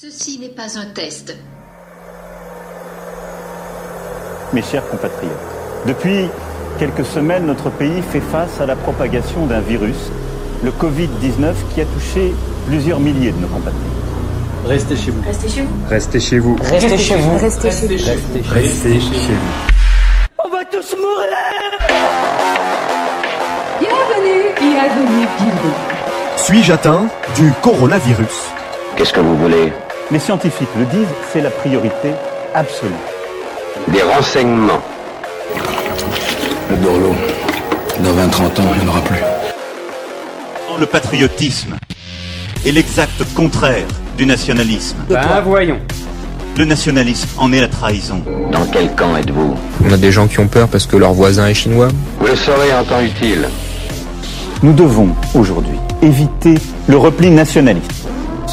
Ceci n'est pas un test. Mes chers compatriotes, depuis quelques semaines, notre pays fait face à la propagation d'un virus, le Covid-19, qui a touché plusieurs milliers de nos compatriotes. Restez chez vous. Restez chez vous. Restez chez vous. Restez chez vous. Restez chez vous. Restez chez vous. On va tous mourir Bienvenue, bienvenue, bienvenue. Suis-je atteint du coronavirus? Qu'est-ce que vous voulez Les scientifiques le disent, c'est la priorité absolue. Des renseignements. Le Dorlo, dans 20-30 ans, il n'y en aura plus. Le patriotisme est l'exact contraire du nationalisme. Ben voyons. Le nationalisme en est la trahison. Dans quel camp êtes-vous On a des gens qui ont peur parce que leur voisin est chinois. Vous le saurez en temps utile. Nous devons aujourd'hui éviter le repli nationaliste.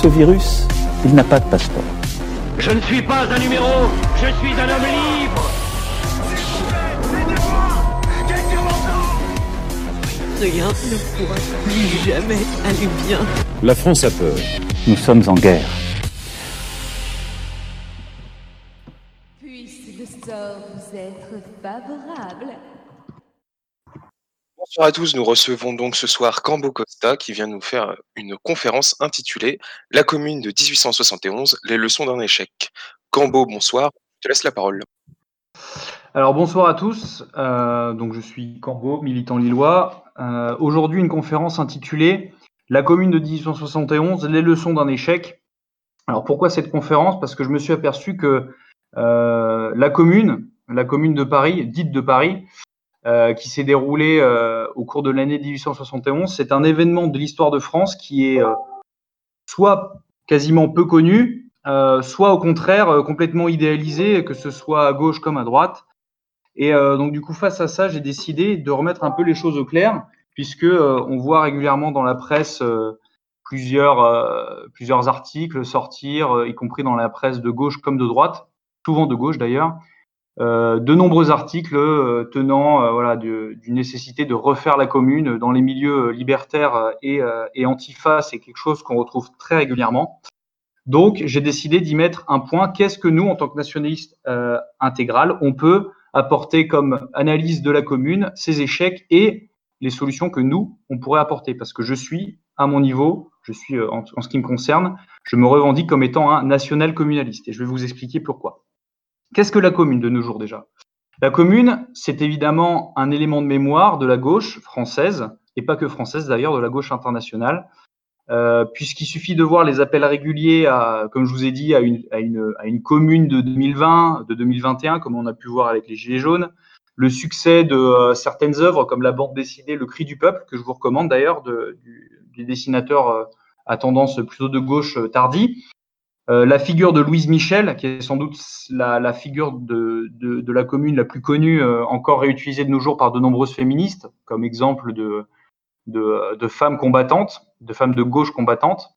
Ce virus, il n'a pas de passeport. Je ne suis pas un numéro, je suis un homme libre. Rien ne pourra plus jamais aller bien. La France a peur. Nous sommes en guerre. Puisse le sort vous être favorable. Bonsoir à tous, nous recevons donc ce soir Cambo Costa qui vient nous faire une conférence intitulée La commune de 1871, les leçons d'un échec. Cambo, bonsoir, je te laisse la parole. Alors bonsoir à tous, euh, donc je suis Cambo, militant lillois. Euh, Aujourd'hui une conférence intitulée La commune de 1871, les leçons d'un échec. Alors pourquoi cette conférence? Parce que je me suis aperçu que euh, la commune, la commune de Paris, dite de Paris, euh, qui s'est déroulée euh, au cours de l'année 1871, c'est un événement de l'histoire de France qui est euh, soit quasiment peu connu, soit au contraire complètement idéalisé, que ce soit à gauche comme à droite. Et donc du coup, face à ça, j'ai décidé de remettre un peu les choses au clair, puisque on voit régulièrement dans la presse plusieurs, plusieurs articles sortir, y compris dans la presse de gauche comme de droite, souvent de gauche d'ailleurs, de nombreux articles euh, tenant euh, voilà, de- d'une nécessité de refaire la commune dans les milieux libertaires euh, et, euh, et antifa, c'est quelque chose qu'on retrouve très régulièrement. Donc, j'ai décidé d'y mettre un point. Qu'est-ce que nous, en tant que nationalistes euh, intégral, on peut apporter comme analyse de la commune, ses échecs et les solutions que nous, on pourrait apporter? Parce que je suis, à mon niveau, je suis, euh, en ce qui me concerne, je me revendique comme étant un national communaliste. Et je vais vous expliquer pourquoi. Qu'est-ce que la commune de nos jours déjà? La commune, c'est évidemment un élément de mémoire de la gauche française, et pas que française d'ailleurs, de la gauche internationale, euh, puisqu'il suffit de voir les appels réguliers, comme je vous ai dit, à une, commune de 2020, de 2021, comme on a pu voir avec les Gilets jaunes, le succès de euh, certaines œuvres comme la bande dessinée Le Cri du Peuple, que je vous recommande d'ailleurs, du, dessinateur euh, à tendance plutôt de gauche tardi, euh, la figure de Louise Michel, qui est sans doute la, figure de, la commune la plus connue, euh, encore réutilisée de nos jours par de nombreuses féministes, comme exemple de, femmes combattantes, de femmes de gauche combattantes.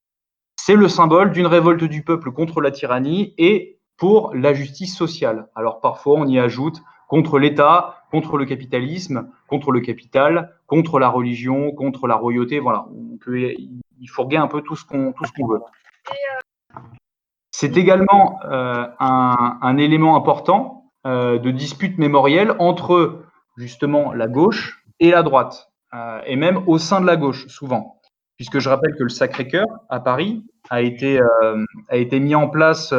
C'est le symbole d'une révolte du peuple contre la tyrannie et pour la justice sociale. Alors parfois on y ajoute contre l'État, contre le capitalisme, contre le capital, contre la religion, contre la royauté. Voilà, on peut, il fourguer un peu tout ce qu'on veut. C'est également euh, un, élément important euh, de dispute mémorielle entre justement la gauche et la droite, euh, et même au sein de la gauche souvent, puisque je rappelle que le Sacré-Cœur à Paris a été, a été mis en place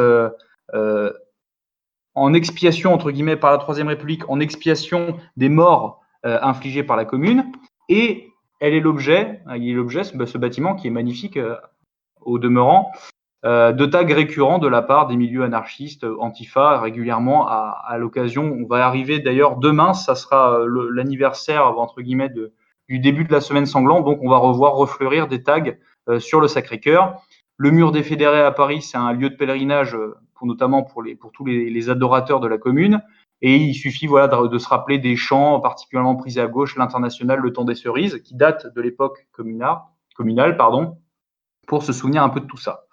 en expiation entre guillemets par la Troisième République, en expiation des morts infligées par la Commune, et elle est l'objet, il est l'objet ce, ce, bâtiment qui est magnifique au demeurant, de tags récurrents de la part des milieux anarchistes antifa régulièrement à, à l'occasion. On va arriver d'ailleurs demain, ça sera euh, l'anniversaire entre guillemets de, du début de la semaine sanglante, donc on va revoir refleurir des tags euh, sur le Sacré-Cœur. Le mur des fédérés à Paris, c'est un lieu de pèlerinage euh, pour notamment pour les pour tous les, les adorateurs de la commune. Et il suffit voilà de, de, se rappeler des chants particulièrement pris à gauche, l'international, le temps des cerises, qui date de l'époque communale, communale, pardon, pour se souvenir un peu de tout ça.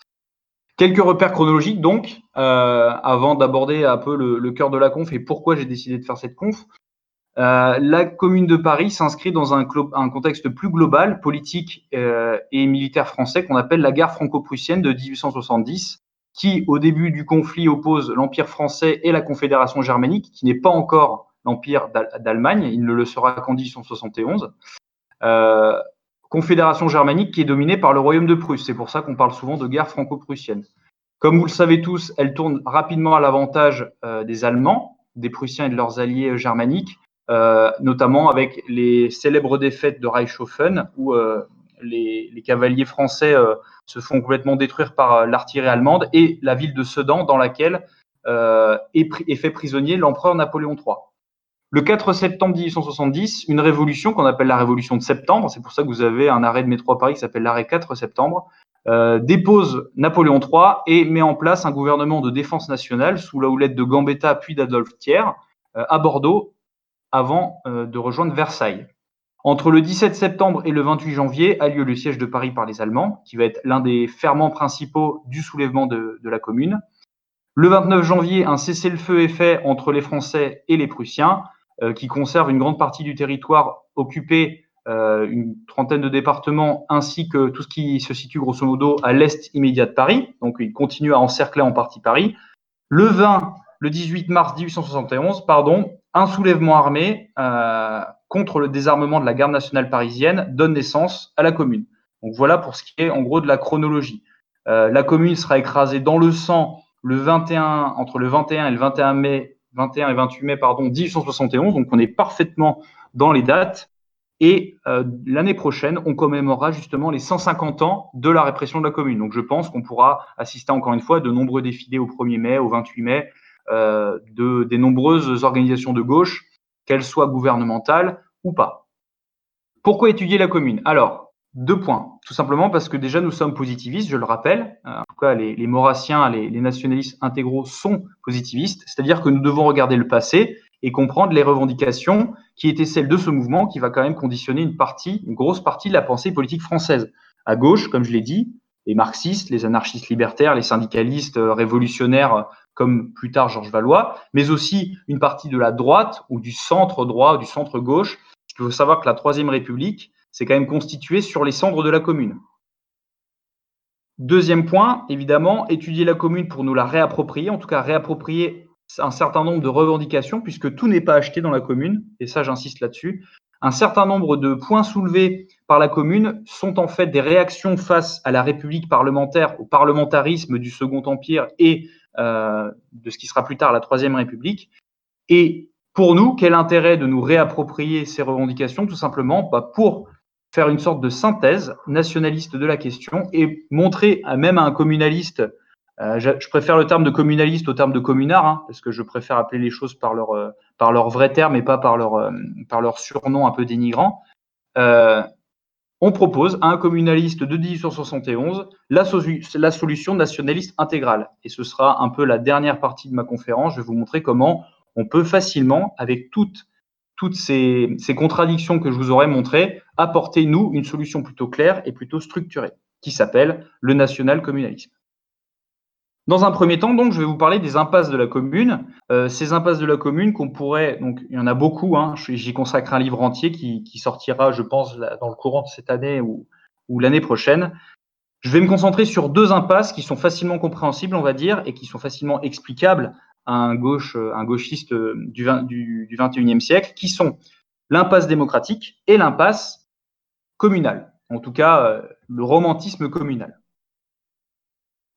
Quelques repères chronologiques donc, euh, avant d'aborder un peu le, cœur de la conf et pourquoi j'ai décidé de faire cette conf. Euh, la commune de Paris s'inscrit dans un, un, contexte plus global, politique euh, et militaire français qu'on appelle la guerre franco-prussienne de 1870, qui, au début du conflit, oppose l'Empire français et la Confédération germanique, qui n'est pas encore l'Empire d'Allemagne, il ne le sera qu'en 1871. Confédération germanique qui est dominée par le Royaume de Prusse. C'est pour ça qu'on parle souvent de guerre franco-prussienne. Comme vous le savez tous, elle tourne rapidement à l'avantage euh, des Allemands, des Prussiens et de leurs alliés germaniques, euh, notamment avec les célèbres défaites de Reichshofen, où euh, les, cavaliers français se font complètement détruire par l'artillerie allemande, et la ville de Sedan, dans laquelle est, fait prisonnier l'empereur Napoléon III. Le 4 septembre 1870, une révolution qu'on appelle la révolution de septembre, c'est pour ça que vous avez un arrêt de métro à Paris qui s'appelle l'arrêt 4 septembre, euh, dépose Napoléon III et met en place un gouvernement de défense nationale sous la houlette de Gambetta puis d'Adolphe Thiers euh, à Bordeaux avant euh, de rejoindre Versailles. Entre le 17 septembre et le 28 janvier a lieu le siège de Paris par les Allemands, qui va être l'un des ferments principaux du soulèvement de, la Commune. Le 29 janvier, un cessez-le-feu est fait entre les Français et les Prussiens, qui conservent une grande partie du territoire occupé, euh, une trentaine de départements, ainsi que tout ce qui se situe grosso modo à l'est immédiat de Paris. Donc, ils continuent à encercler en partie Paris. Le 20, le 18 mars 1871, pardon, un soulèvement armé euh, contre le désarmement de la garde nationale parisienne donne naissance à la commune. Donc voilà pour ce qui est en gros de la chronologie. Euh, la commune sera écrasée dans le sang le 21, entre le 21 et le 21 mai, 21 et 28 mai pardon, 1871. Donc on est parfaitement dans les dates. Et euh, l'année prochaine, on commémorera justement les 150 ans de la répression de la commune. Donc je pense qu'on pourra assister encore une fois à de nombreux défilés au 1er mai, au 28 mai, euh, de, des nombreuses organisations de gauche, qu'elles soient gouvernementales ou pas. Pourquoi étudier la commune? Alors, deux points. Tout simplement parce que déjà, nous sommes positivistes, je le rappelle. Euh, en tout cas, les, les maurassiens, les, les nationalistes intégraux sont positivistes, c'est-à-dire que nous devons regarder le passé et comprendre les revendications qui étaient celles de ce mouvement qui va quand même conditionner une partie, une grosse partie de la pensée politique française. À gauche, comme je l'ai dit, les marxistes, les anarchistes libertaires, les syndicalistes euh, révolutionnaires comme plus tard Georges Valois, mais aussi une partie de la droite ou du centre droit, du centre gauche. Il faut savoir que la Troisième République s'est quand même constituée sur les cendres de la commune. Deuxième point, évidemment, étudier la commune pour nous la réapproprier, en tout cas réapproprier un certain nombre de revendications, puisque tout n'est pas acheté dans la commune, et ça j'insiste là-dessus. Un certain nombre de points soulevés par la commune sont en fait des réactions face à la République parlementaire, au parlementarisme du Second Empire et euh, de ce qui sera plus tard la Troisième République. Et pour nous, quel intérêt de nous réapproprier ces revendications? Tout simplement bah, pour faire une sorte de synthèse nationaliste de la question et montrer même à un communaliste, euh, je, préfère le terme de communaliste au terme de communard, hein, parce que je préfère appeler les choses par leur, euh, par leur vrai terme et pas par leur, euh, par leur surnom un peu dénigrant. On propose à un communaliste de 1871 la, la, solution nationaliste intégrale. Et ce sera un peu la dernière partie de ma conférence. Je vais vous montrer comment on peut facilement, avec toutes, toutes ces, contradictions que je vous aurais montrées, apporter, nous, une solution plutôt claire et plutôt structurée, qui s'appelle le national-communalisme. Dans un premier temps, donc, je vais vous parler des impasses de la commune. Euh, ces impasses de la commune qu'on pourrait, donc, il y en a beaucoup. Hein, J'y consacre un livre entier qui, qui, sortira, je pense, dans le courant de cette année ou, ou l'année prochaine. Je vais me concentrer sur deux impasses qui sont facilement compréhensibles, on va dire, et qui sont facilement explicables un gauche, un gauchiste du, 20, du, du 21e siècle, qui sont l'impasse démocratique et l'impasse communale. En tout cas, euh, le romantisme communal.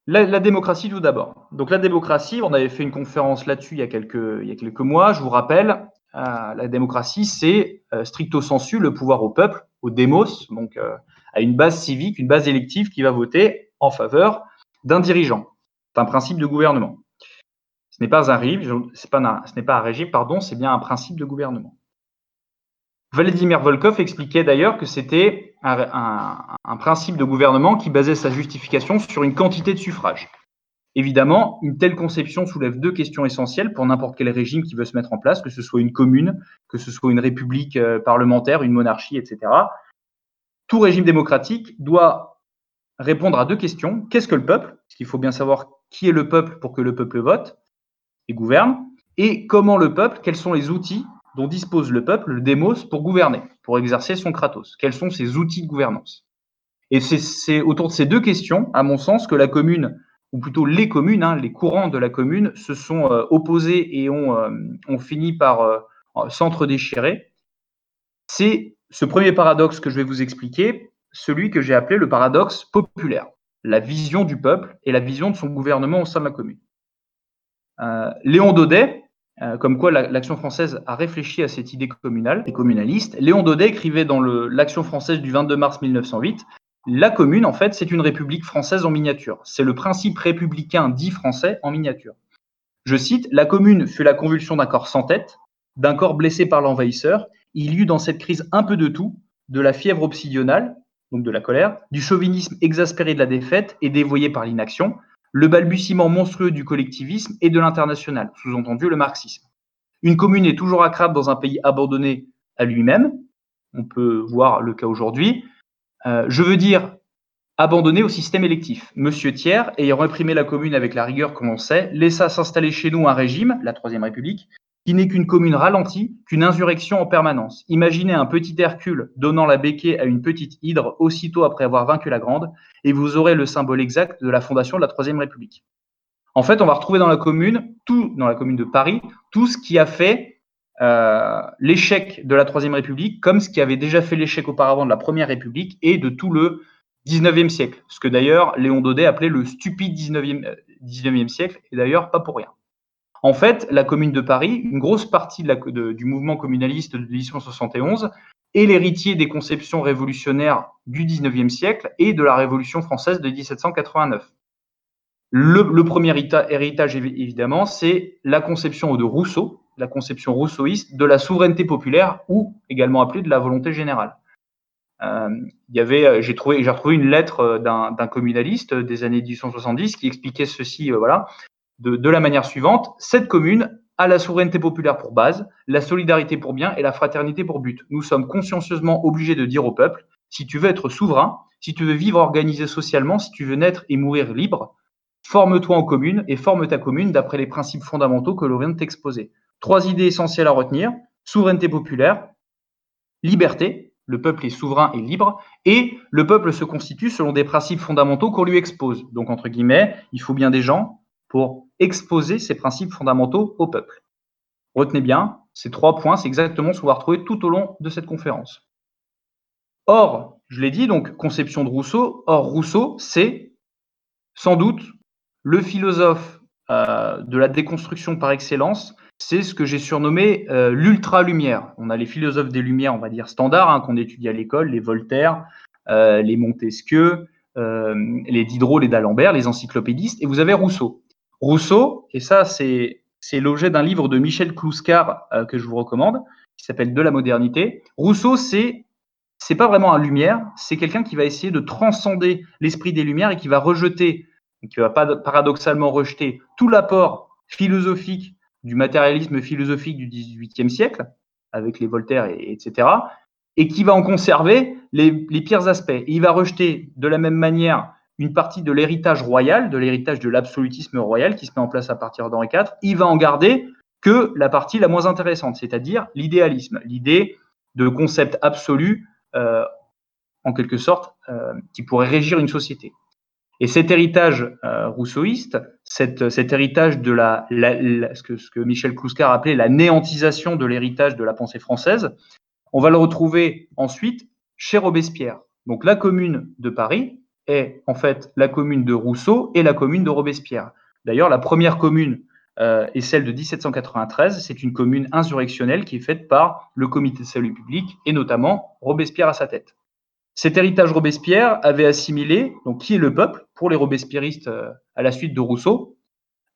La, démocratie tout d'abord. Donc la démocratie, on avait fait une conférence là-dessus il, y a quelques, il y a quelques mois. Je vous rappelle, euh, la démocratie, c'est euh, stricto sensu le pouvoir au peuple, au démos, donc euh, à une base civique, une base élective qui va voter en faveur d'un dirigeant. C'est un principe de gouvernement. Ce n'est pas un régime, pardon, c'est bien un principe de gouvernement. Vladimir Volkov expliquait d'ailleurs que c'était un, un, un, principe de gouvernement qui basait sa justification sur une quantité de suffrages. Évidemment, une telle conception soulève deux questions essentielles pour n'importe quel régime qui veut se mettre en place, que ce soit une commune, que ce soit une république euh, parlementaire, une monarchie, etc. Tout régime démocratique doit répondre à deux questions. Qu'est-ce que le peuple? Parce qu'il faut bien savoir qui est le peuple pour que le peuple vote et gouverne. Et comment le peuple, quels sont les outils dont dispose le peuple, le démos, pour gouverner, pour exercer son kratos? Quels sont ses outils de gouvernance? Et c'est autour de ces deux questions, à mon sens, que la commune, ou plutôt les communes, hein, les courants de la commune, se sont euh, opposés et ont, euh, fini par euh, s'entre-déchirer. C'est ce premier paradoxe que je vais vous expliquer, celui que j'ai appelé le paradoxe populaire, la vision du peuple et la vision de son gouvernement au sein de la commune. Léon Daudet, comme quoi l'Action française a réfléchi à cette idée communale et communaliste, Léon Daudet écrivait dans l'Action française du 22 mars 1908 la commune, en fait, c'est une république française en miniature. C'est le principe républicain dit français en miniature. Je cite, La commune fut la convulsion d'un corps sans tête, d'un corps blessé par l'envahisseur. Il y eut dans cette crise un peu de tout, de la fièvre obsidionale, donc de la colère, du chauvinisme exaspéré de la défaite et dévoyé par l'inaction, le balbutiement monstrueux du collectivisme et de l'international, sous-entendu le marxisme. Une commune est toujours accrable dans un pays abandonné à lui-même. On peut voir le cas aujourd'hui. Euh, je veux dire abandonné au système électif. Monsieur Thiers, ayant réprimé la commune avec la rigueur que l'on sait, laissa s'installer chez nous un régime, la Troisième République, qui n'est qu'une commune ralentie, qu'une insurrection en permanence. Imaginez un petit Hercule donnant la béquille à une petite hydre aussitôt après avoir vaincu la grande, et vous aurez le symbole exact de la fondation de la Troisième République. En fait, on va retrouver dans la commune, tout, dans la commune de Paris, tout ce qui a fait euh, l'échec de la Troisième République comme ce qui avait déjà fait l'échec auparavant de la Première République et de tout le 19e siècle. Ce que d'ailleurs Léon Daudet appelait le stupide 19e, 19e siècle, et d'ailleurs pas pour rien. En fait, la Commune de Paris, une grosse partie du mouvement communaliste de 1871, est l'héritier des conceptions révolutionnaires du 19e siècle et de la Révolution française de 1789. Le, premier héritage, évidemment, c'est la conception de Rousseau, la conception rousseauiste de la souveraineté populaire ou également appelée de la volonté générale. Euh, euh, j'ai trouvé, retrouvé une lettre euh, d'un communaliste des années 1870 qui expliquait ceci, voilà, de, la manière suivante cette commune a la souveraineté populaire pour base, la solidarité pour bien et la fraternité pour but. Nous sommes consciencieusement obligés de dire au peuple si tu veux être souverain, si tu veux vivre organisé socialement, si tu veux naître et mourir libre, forme-toi en commune et forme ta commune d'après les principes fondamentaux que l'on vient de t'exposer. Trois idées essentielles à retenir. Souveraineté populaire, liberté, le peuple est souverain et libre, et le peuple se constitue selon des principes fondamentaux qu'on lui expose. Donc, entre guillemets, il faut bien des gens pour exposer ces principes fondamentaux au peuple. Retenez bien, ces trois points, c'est exactement ce qu'on va retrouver tout au long de cette conférence. Or, je l'ai dit, donc, conception de Rousseau, or Rousseau, c'est sans doute le philosophe euh, de la déconstruction par excellence, c'est ce que j'ai surnommé euh, l'ultra-lumière. On a les philosophes des Lumières, on va dire standards, hein, qu'on étudie à l'école, les Voltaire, euh, les Montesquieu, les Diderot, les d'Alembert, les encyclopédistes, et vous avez Rousseau. Rousseau, et ça c'est l'objet d'un livre de Michel Clouscar que je vous recommande, qui s'appelle De la modernité. Rousseau, c'est c'est pas vraiment un lumière, c'est quelqu'un qui va essayer de transcender l'esprit des Lumières et qui va rejeter, qui va pas paradoxalement rejeter tout l'apport philosophique du matérialisme philosophique du XVIIIe siècle, avec les Voltaire, et, etc., et qui va en conserver les, pires aspects. Et il va rejeter de la même manière une partie de l'héritage royal, de l'héritage de l'absolutisme royal qui se met en place à partir d'Henri IV. Il va en garder que la partie la moins intéressante, c'est-à-dire l'idéalisme, l'idée de concept absolu, euh, en quelque sorte, euh, qui pourrait régir une société. Et cet héritage euh, rousseauiste, cet, héritage de la, ce, que, ce, que, Michel Clouscar appelait la néantisation de l'héritage de la pensée française, on va le retrouver ensuite chez Robespierre. Donc la commune de Paris est en fait la commune de Rousseau et la commune de Robespierre. D'ailleurs, la première commune euh, est celle de 1793. C'est une commune insurrectionnelle qui est faite par le comité de salut public et notamment Robespierre à sa tête. Cet héritage Robespierre avait assimilé, donc qui est le peuple, pour les robespierristes euh, à la suite de Rousseau,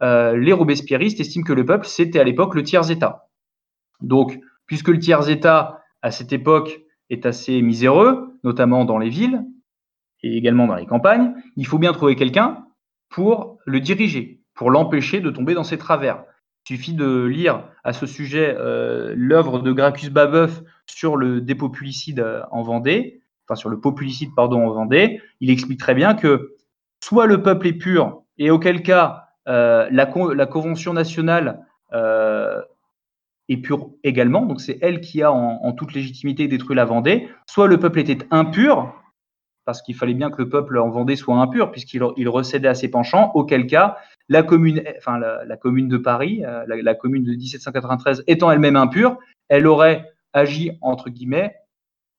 euh, les robespierristes estiment que le peuple, c'était à l'époque le tiers-État. Donc, puisque le tiers-État, à cette époque, est assez miséreux, notamment dans les villes et également dans les campagnes, il faut bien trouver quelqu'un pour le diriger, pour l'empêcher de tomber dans ses travers. Il suffit de lire à ce sujet euh, l'œuvre de Gracchus Babeuf sur le dépopulicide en Vendée, enfin sur le populicide pardon en Vendée, il explique très bien que soit le peuple est pur et auquel cas euh, la, convention nationale euh, est pure également, donc c'est elle qui a en, toute légitimité détruit la Vendée, soit le peuple était impur parce qu'il fallait bien que le peuple en Vendée soit impur, puisqu'il il recédait à ses penchants, auquel cas la commune, enfin, la, commune de Paris, euh, la, commune de 1793 étant elle-même impure, elle aurait agi, entre guillemets,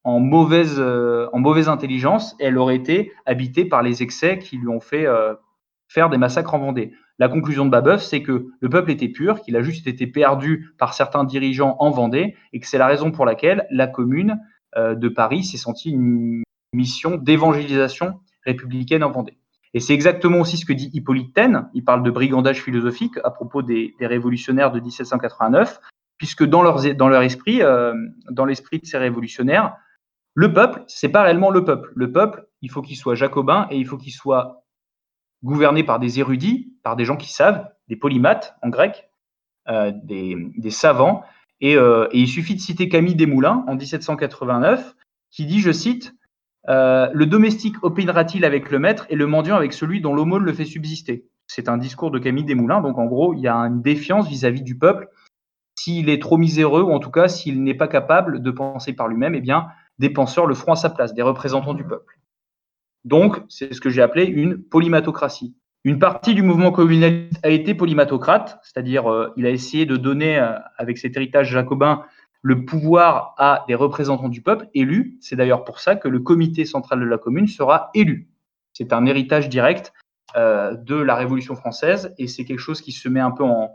en mauvaise, euh, en mauvaise intelligence, et elle aurait été habitée par les excès qui lui ont fait euh, faire des massacres en Vendée. La conclusion de Babeuf, c'est que le peuple était pur, qu'il a juste été perdu par certains dirigeants en Vendée, et que c'est la raison pour laquelle la commune de Paris s'est sentie une mission d'évangélisation républicaine en Vendée. Et c'est exactement aussi ce que dit Hippolyte Taine. Il parle de brigandage philosophique à propos des, révolutionnaires de 1789, puisque dans, leur esprit, euh, dans l'esprit de ces révolutionnaires, le peuple, c'est pas réellement le peuple. Le peuple, il faut qu'il soit jacobin et il faut qu'il soit gouverné par des érudits, par des gens qui savent, des polymathes en grec, euh, des, savants. Euh, et, il suffit de citer Camille Desmoulins en 1789, qui dit, je cite, euh, le domestique opinera-t-il avec le maître et le mendiant avec celui dont l'aumône le fait subsister? C'est un discours de Camille Desmoulins. Donc en gros, il y a une défiance vis-à-vis du peuple. S'il est trop miséreux, ou en tout cas s'il n'est pas capable de penser par lui-même, eh bien, des penseurs le feront à sa place, des représentants du peuple. Donc, c'est ce que j'ai appelé une polymatocratie. Une partie du mouvement communaliste a été polymatocrate, c'est-à-dire euh, il a essayé de donner, euh, avec cet héritage jacobin, le pouvoir à des représentants du peuple élus. C'est d'ailleurs pour ça que le comité central de la commune sera élu. C'est un héritage direct euh, de la Révolution française et c'est quelque chose qui se met un peu en,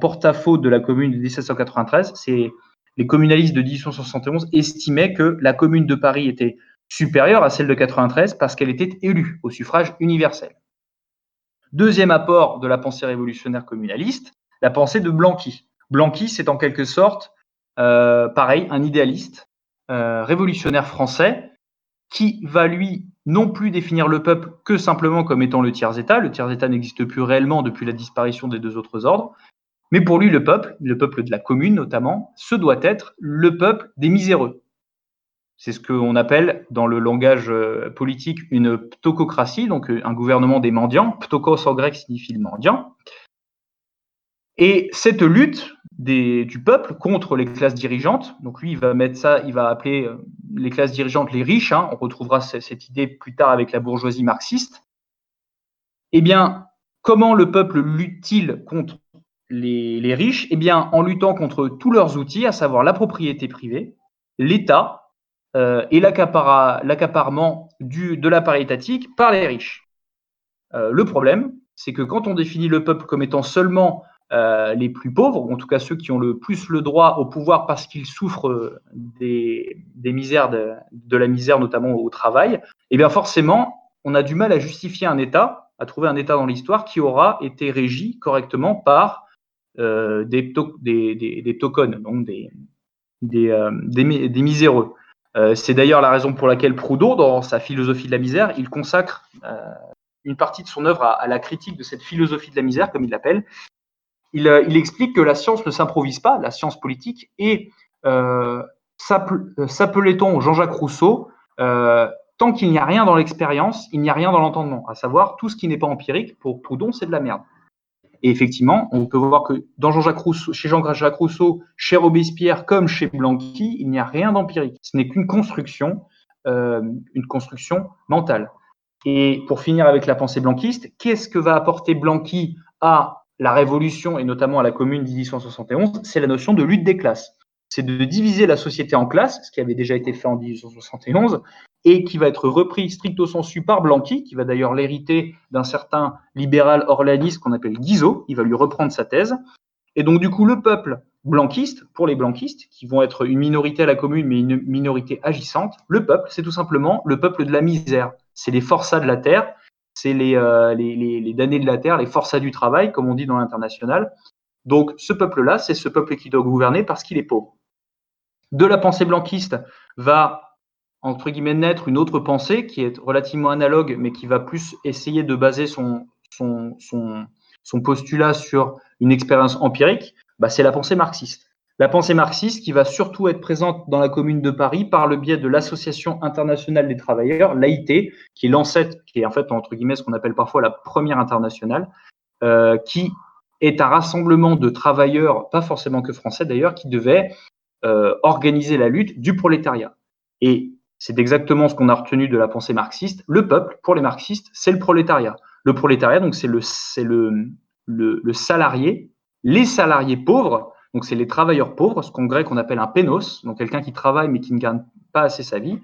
porte-à-faux de la commune de 1793. C'est les communalistes de 1871 estimaient que la commune de Paris était supérieure à celle de 93 parce qu'elle était élue au suffrage universel. Deuxième apport de la pensée révolutionnaire communaliste, la pensée de Blanqui. Blanqui, c'est en quelque sorte pareil, un idéaliste euh, révolutionnaire français qui va lui non plus définir le peuple que simplement comme étant le tiers-État. Le tiers-État n'existe plus réellement depuis la disparition des deux autres ordres. Mais pour lui, le peuple, le peuple de la commune notamment, ce doit être le peuple des miséreux. C'est ce qu'on appelle dans le langage euh, politique une ptococratie, donc un gouvernement des mendiants. Ptokos en grec signifie le mendiant. Et cette lutte du peuple contre les classes dirigeantes, donc lui, il va mettre ça, il va appeler euh, les classes dirigeantes les riches, hein, on retrouvera cette idée plus tard avec la bourgeoisie marxiste. Eh bien, comment le peuple lutte-t-il contre les, riches? Eh bien, en luttant contre tous leurs outils, à savoir la propriété privée, l'État euh, et l'accaparement de l'appareil étatique par les riches. Euh, le problème, c'est que quand on définit le peuple comme étant seulement euh, les plus pauvres, ou en tout cas ceux qui ont le plus le droit au pouvoir parce qu'ils souffrent des, misères, de, la misère notamment au travail, eh bien forcément, on a du mal à justifier un État, à trouver un État dans l'histoire qui aura été régi correctement par euh, des, des, tokens, donc des, des, euh, miséreux. C'est d'ailleurs la raison pour laquelle Proudhon, dans sa philosophie de la misère, il consacre une partie de son œuvre à, la critique de cette philosophie de la misère, comme il l'appelle, euh, il, explique que la science ne s'improvise pas, la science politique, et euh, euh s'appelait-on Jean-Jacques Rousseau, tant qu'il n'y a rien dans l'expérience, il n'y a rien dans l'entendement, à savoir tout ce qui n'est pas empirique, pour Proudhon, c'est de la merde. Et effectivement, on peut voir que dans Jean-Jacques Rousseau, chez Jean-Jacques Rousseau, chez Robespierre, comme chez Blanqui, il n'y a rien d'empirique. Ce n'est qu'une construction, une construction mentale. Et pour finir avec la pensée blanquiste, qu'est-ce que va apporter Blanqui à la Révolution et notamment à la Commune 1871, c'est la notion de lutte des classes. C'est de diviser la société en classes, ce qui avait déjà été fait en 1871, et qui va être repris stricto sensu par Blanqui, qui va d'ailleurs l'hériter d'un certain libéral orléaniste qu'on appelle Guizot. Il va lui reprendre sa thèse. Et donc, du coup, le peuple blanquiste, pour les blanquistes, qui vont être une minorité à la commune, mais une minorité agissante, le peuple, c'est tout simplement le peuple de la misère. C'est les forçats de la terre c'est euh, les, damnés de la terre, les forçats du travail, comme on dit dans l'international. Donc ce peuple-là, c'est ce peuple qui doit gouverner parce qu'il est pauvre. De la pensée blanquiste va, entre guillemets, naître une autre pensée qui est relativement analogue, mais qui va plus essayer de baser son, postulat sur une expérience empirique, bah, c'est la pensée marxiste. La pensée marxiste qui va surtout être présente dans la commune de Paris par le biais de l'Association internationale des travailleurs, l'AIT, qui est l'ancêtre, qui est en fait entre guillemets ce qu'on appelle parfois la première internationale, euh, qui est un rassemblement de travailleurs, pas forcément que français d'ailleurs, qui devait euh, organiser la lutte du prolétariat. Et C'est exactement ce qu'on a retenu de la pensée marxiste. Le peuple, pour les marxistes, c'est le prolétariat. Le prolétariat, donc c'est le, le, le, le, salarié, les salariés pauvres, donc c'est les travailleurs pauvres, ce qu'en grec on appelle un pénos, donc quelqu'un qui travaille mais qui ne gagne pas assez sa vie.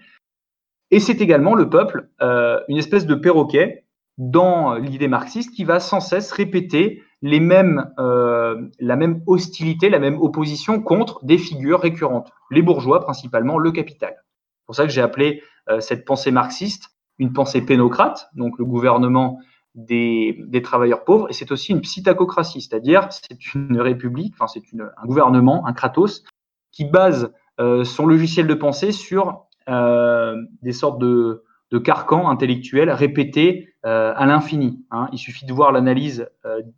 Et c'est également le peuple, euh, une espèce de perroquet dans l'idée marxiste qui va sans cesse répéter les mêmes, euh, la même hostilité, la même opposition contre des figures récurrentes, les bourgeois principalement, le capital. C'est pour ça que j'ai appelé euh, cette pensée marxiste une pensée pénocrate, donc le gouvernement des, travailleurs pauvres, et c'est aussi une psittacocratie, c'est-à-dire c'est une république, enfin c'est un gouvernement, un kratos, qui base euh, son logiciel de pensée sur euh, des sortes de, de carcans intellectuels répétés euh, à l'infini. Hein. Il suffit de voir l'analyse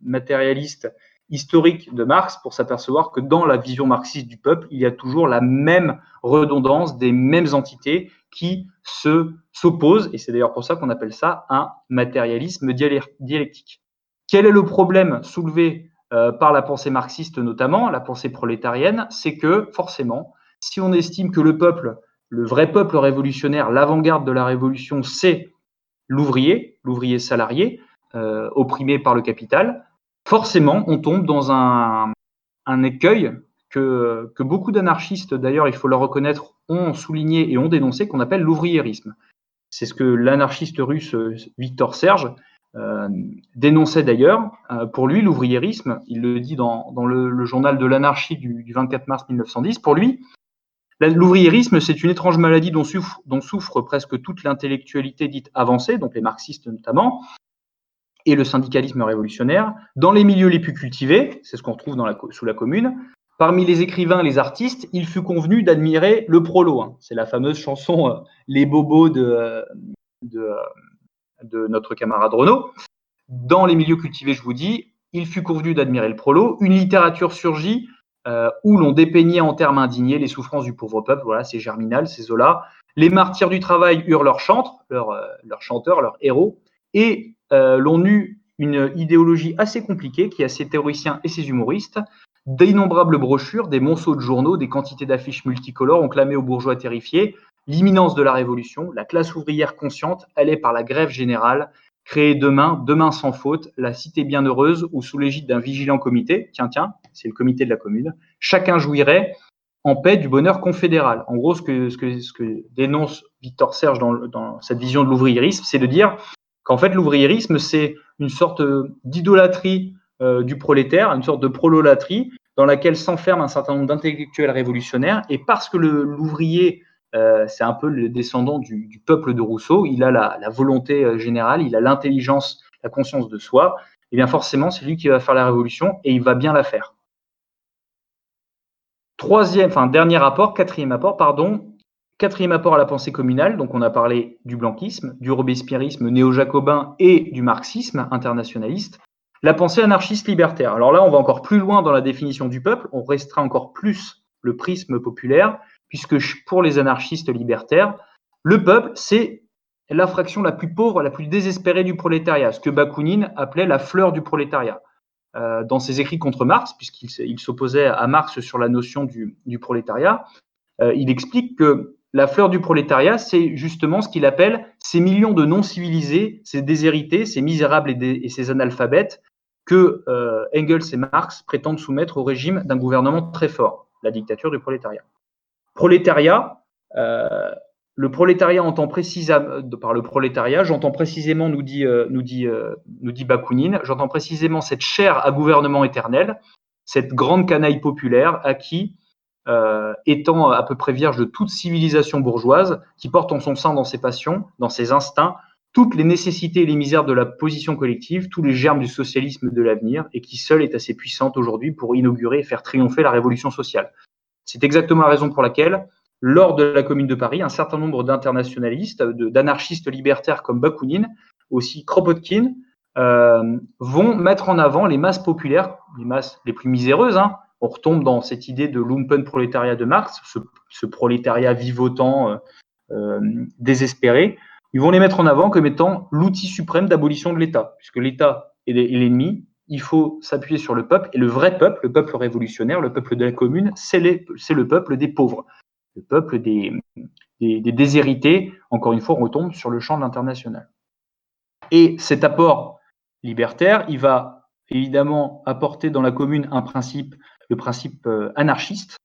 matérialiste historique de Marx pour s'apercevoir que dans la vision marxiste du peuple, il y a toujours la même redondance des mêmes entités qui se s'opposent, et c'est d'ailleurs pour ça qu'on appelle ça un matérialisme dialectique. Quel est le problème soulevé euh, par la pensée marxiste notamment, la pensée prolétarienne? C'est que forcément, si on estime que le peuple, le vrai peuple révolutionnaire, l'avant-garde de la révolution, c'est l'ouvrier, l'ouvrier salarié, euh, opprimé par le capital, forcément, on tombe dans un, un écueil que, que beaucoup d'anarchistes, d'ailleurs, il faut le reconnaître, ont souligné et ont dénoncé, qu'on appelle l'ouvriérisme. C'est ce que l'anarchiste russe euh, Victor Serge euh, dénonçait d'ailleurs. Euh, pour lui, l'ouvriérisme, il le dit dans, dans le, journal de l'anarchie du, du 24 mars 1910, pour lui, L'ouvriérisme, c'est une étrange maladie dont souffre, dont souffre presque toute l'intellectualité dite avancée, donc les marxistes notamment, et le syndicalisme révolutionnaire. Dans les milieux les plus cultivés, c'est ce qu'on retrouve dans la, sous la commune, parmi les écrivains les artistes, il fut convenu d'admirer le prolo. Hein. C'est la fameuse chanson euh, Les bobos de, euh, euh, de notre camarade Renaud. Dans les milieux cultivés, je vous dis, il fut convenu d'admirer le prolo. Une littérature surgit où l'on dépeignait en termes indignés les souffrances du pauvre peuple. Voilà, c'est Germinal, c'est Zola. Les martyrs du travail eurent leur chantre, leur, euh, leur chanteur, leur héros, et l'on eut une idéologie assez compliquée qui a ses théoriciens et ses humoristes. D'innombrables brochures, des monceaux de journaux, des quantités d'affiches multicolores ont clamé aux bourgeois terrifiés l'imminence de la révolution. La classe ouvrière consciente allait par la grève générale créer demain, demain sans faute, la cité bienheureuse où sous l'égide d'un vigilant comité, tiens, tiens, c'est le comité de la commune, chacun jouirait en paix du bonheur confédéral. En gros, ce que, ce que, ce que dénonce Victor Serge dans, dans cette vision de l'ouvriérisme, c'est de dire qu'en fait, l'ouvriérisme, c'est une sorte d'idolâtrie euh, du prolétaire, une sorte de prololatrie dans laquelle s'enferment un certain nombre d'intellectuels révolutionnaires. Et parce que l'ouvrier euh, c'est un peu le descendant du, peuple de Rousseau. Il a la, la volonté euh, générale, il a l'intelligence, la conscience de soi. Et eh bien forcément, c'est lui qui va faire la révolution et il va bien la faire. Troisième, enfin dernier apport, quatrième apport, pardon. Quatrième apport à la pensée communale. Donc on a parlé du blanquisme, du robespierrisme néo-jacobin et du marxisme internationaliste. La pensée anarchiste libertaire. Alors là, on va encore plus loin dans la définition du peuple. On restera encore plus le prisme populaire puisque pour les anarchistes libertaires, le peuple, c'est la fraction la plus pauvre, la plus désespérée du prolétariat, ce que Bakounine appelait la fleur du prolétariat. Euh, dans ses écrits contre Marx, puisqu'il s'opposait à Marx sur la notion du, du prolétariat, euh, il explique que la fleur du prolétariat, c'est justement ce qu'il appelle ces millions de non-civilisés, ces déshérités, ces misérables et, ces analphabètes que euh, Engels et Marx prétendent soumettre au régime d'un gouvernement très fort, la dictature du prolétariat. Prolétariat, euh, le prolétariat entend précisément, par le prolétariat, j'entends précisément, nous dit, euh, nous dit, nous dit Bakounine, j'entends précisément cette chair à gouvernement éternel, cette grande canaille populaire à qui, euh, étant à peu près vierge de toute civilisation bourgeoise, qui porte en son sein dans ses passions, dans ses instincts, toutes les nécessités et les misères de la position collective, tous les germes du socialisme de l'avenir, et qui seule est assez puissante aujourd'hui pour inaugurer et faire triompher la révolution sociale. C'est exactement la raison pour laquelle, lors de la Commune de Paris, un certain nombre d'internationalistes, d'anarchistes libertaires comme Bakounine, aussi Kropotkin, euh, vont mettre en avant les masses populaires, les masses les plus miséreuses. Hein. On retombe dans cette idée de lumpen prolétariat de Marx, ce, prolétariat vivotant, euh, euh, désespéré. Ils vont les mettre en avant comme étant l'outil suprême d'abolition de l'État, puisque l'État est l'ennemi, il faut s'appuyer sur le peuple, et le vrai peuple, le peuple révolutionnaire, le peuple de la commune, c'est le peuple des pauvres, le peuple des, des, des déshérités. Encore une fois, on retombe sur le champ de l'international. Et cet apport libertaire, il va évidemment apporter dans la commune un principe, le principe euh, anarchiste,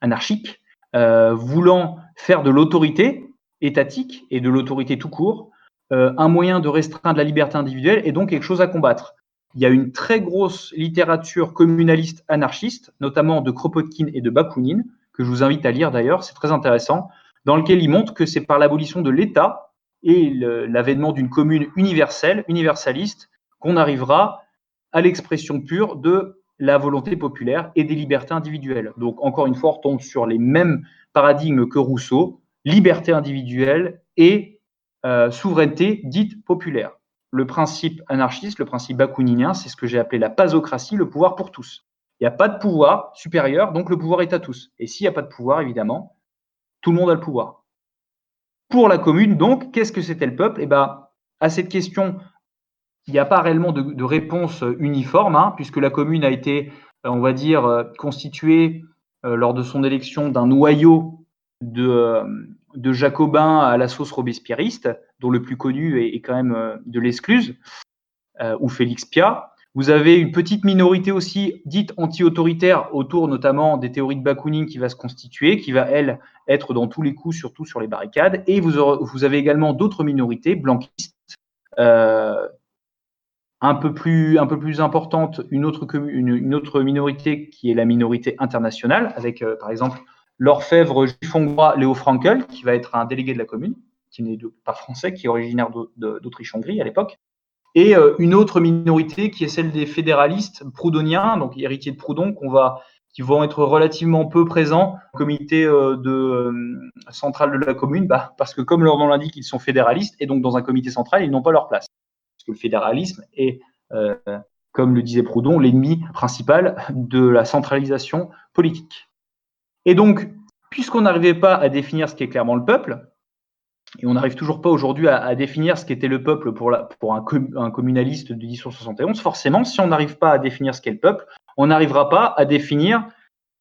anarchique, euh, voulant faire de l'autorité étatique et de l'autorité tout court euh, un moyen de restreindre la liberté individuelle et donc quelque chose à combattre. Il y a une très grosse littérature communaliste anarchiste, notamment de Kropotkin et de Bakounine, que je vous invite à lire d'ailleurs, c'est très intéressant, dans lequel il montre que c'est par l'abolition de l'État et l'avènement d'une commune universelle, universaliste, qu'on arrivera à l'expression pure de la volonté populaire et des libertés individuelles. Donc, encore une fois, on tombe sur les mêmes paradigmes que Rousseau, liberté individuelle et euh, souveraineté dite populaire. Le principe anarchiste, le principe bakuninien, c'est ce que j'ai appelé la pasocratie, le pouvoir pour tous. Il n'y a pas de pouvoir supérieur, donc le pouvoir est à tous. Et s'il n'y a pas de pouvoir, évidemment, tout le monde a le pouvoir. Pour la commune, donc, qu'est-ce que c'était le peuple? Eh bien, à cette question, il n'y a pas réellement de, réponse uniforme, hein, puisque la commune a été, euh, on va dire, euh, constituée euh, lors de son élection d'un noyau de, jacobins à la sauce robespierriste, dont le plus connu est, quand même de l'Escluse, ou Félix Piat. Vous avez une petite minorité aussi dite anti-autoritaire autour notamment des théories de Bakounine qui va se constituer, qui va, elle, être dans tous les coups, surtout sur les barricades. Et vous, avez également d'autres minorités blanquistes, euh, un peu plus, importante, une autre, minorité qui est la minorité internationale, avec euh, par exemple l'orfèvre juif hongrois Léo Frankel, qui va être un délégué de la commune, qui n'est pas français, qui est originaire d'Autriche-Hongrie à l'époque, et euh, une autre minorité qui est celle des fédéralistes proudhoniens, donc héritiers de Proudhon, qui vont être relativement peu présents au comité euh, central de la commune, bah, parce que comme leur nom l'indique, ils sont fédéralistes, et donc dans un comité central, ils n'ont pas leur place que le fédéralisme est, euh, comme le disait Proudhon, l'ennemi principal de la centralisation politique. Et donc, puisqu'on n'arrivait pas à définir ce qu'est clairement le peuple, et on n'arrive toujours pas aujourd'hui à, définir ce qu'était le peuple pour, un, communaliste de 1871, forcément, si on n'arrive pas à définir ce qu'est le peuple, on n'arrivera pas à définir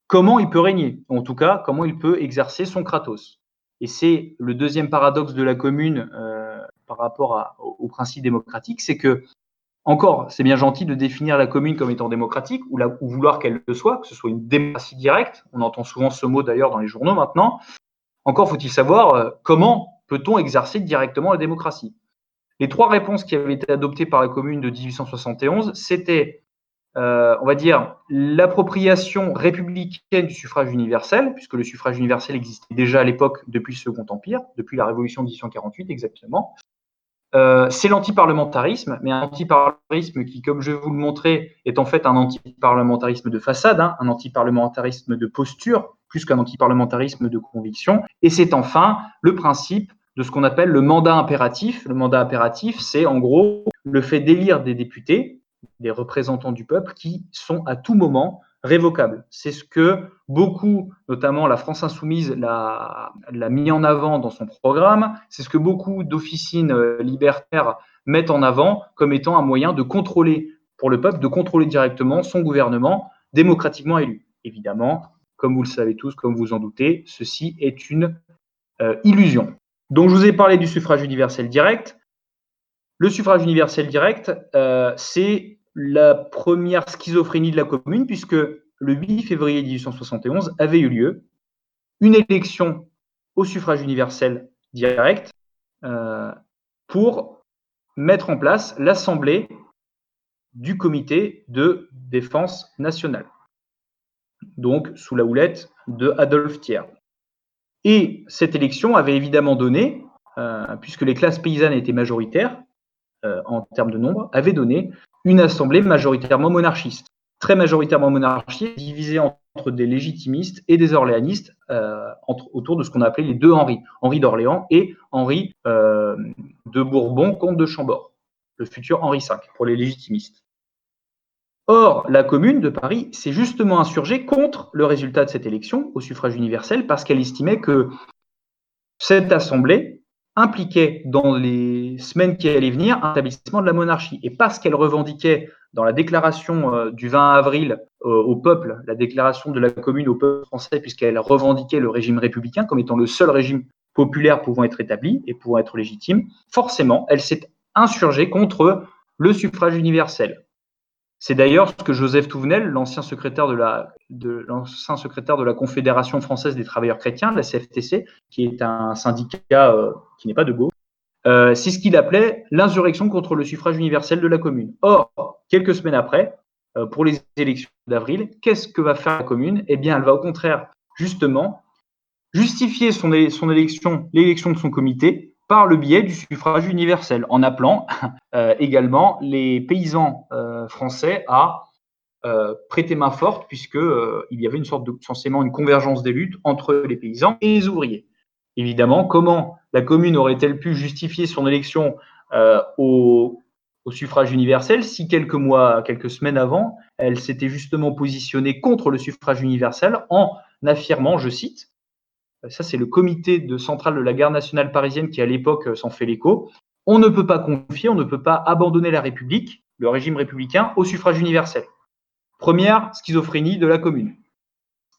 comment il peut régner, en tout cas, comment il peut exercer son kratos. Et c'est le deuxième paradoxe de la commune euh, par rapport au, principe démocratique, c'est que, encore, c'est bien gentil de définir la commune comme étant démocratique ou, ou vouloir qu'elle le soit, que ce soit une démocratie directe. On entend souvent ce mot d'ailleurs dans les journaux maintenant. Encore faut-il savoir euh, comment peut-on exercer directement la démocratie? Les trois réponses qui avaient été adoptées par la commune de 1871, c'était euh, on va dire, l'appropriation républicaine du suffrage universel, puisque le suffrage universel existait déjà à l'époque depuis le Second Empire, depuis la Révolution de 1848 exactement. Euh, c'est l'antiparlementarisme, mais un antiparlementarisme qui, comme je vous le montrer, est en fait un antiparlementarisme de façade, hein, un antiparlementarisme de posture, plus qu'un antiparlementarisme de conviction. Et c'est enfin le principe de ce qu'on appelle le mandat impératif. Le mandat impératif, c'est en gros le fait d'élire des députés des représentants du peuple qui sont à tout moment révocables. C'est ce que beaucoup, notamment la France insoumise, l'a, mis en avant dans son programme. C'est ce que beaucoup d'officines euh, libertaires mettent en avant comme étant un moyen de contrôler pour le peuple, de contrôler directement son gouvernement démocratiquement élu. Évidemment, comme vous le savez tous, comme vous en doutez, ceci est une euh, illusion. Donc je vous ai parlé du suffrage universel direct. Le suffrage universel direct, euh, c'est la première schizophrénie de la commune, puisque le 8 février 1871 avait eu lieu une élection au suffrage universel direct euh, pour mettre en place l'Assemblée du comité de défense nationale, donc sous la houlette de Adolphe Thiers. Et cette élection avait évidemment donné, euh, puisque les classes paysannes étaient majoritaires, euh, en termes de nombre, avait donné une assemblée majoritairement monarchiste, très majoritairement monarchiste, divisée entre des légitimistes et des orléanistes, euh, autour de ce qu'on a appelé les deux Henri, Henri d'Orléans et Henri euh, de Bourbon, comte de Chambord, le futur Henri V pour les légitimistes. Or, la commune de Paris s'est justement insurgée contre le résultat de cette élection au suffrage universel parce qu'elle estimait que cette assemblée impliquait dans les semaines qui allaient venir un établissement de la monarchie. Et parce qu'elle revendiquait dans la déclaration euh, du 20 avril euh, au peuple, la déclaration de la commune au peuple français, puisqu'elle revendiquait le régime républicain comme étant le seul régime populaire pouvant être établie et pouvant être légitime, forcément, elle s'est insurgée contre le suffrage universel. C'est d'ailleurs ce que Joseph Touvenel, l'ancien secrétaire de la, Confédération française des travailleurs chrétiens, la CFTC, qui est un syndicat euh, qui n'est pas de gauche, euh, c'est ce qu'il appelait l'insurrection contre le suffrage universel de la commune. Or, quelques semaines après, euh, pour les élections d'avril, qu'est-ce que va faire la commune? Eh bien, elle va au contraire, justement, justifier son élection, l'élection de son comité par le biais du suffrage universel, en appelant euh, également les paysans euh, français à euh, prêter main forte, puisque il y avait une sorte de censément une convergence des luttes entre les paysans et les ouvriers. Évidemment, comment la commune aurait-elle pu justifier son élection au, au suffrage universel si quelques mois, quelques semaines avant, elle s'était justement positionnée contre le suffrage universel en affirmant, je cite, ça c'est le comité de centrale de la garde nationale parisienne qui à l'époque s'en fait l'écho, on ne peut pas confier, on ne peut pas abandonner la République, le régime républicain, au suffrage universel. Première schizophrénie de la commune.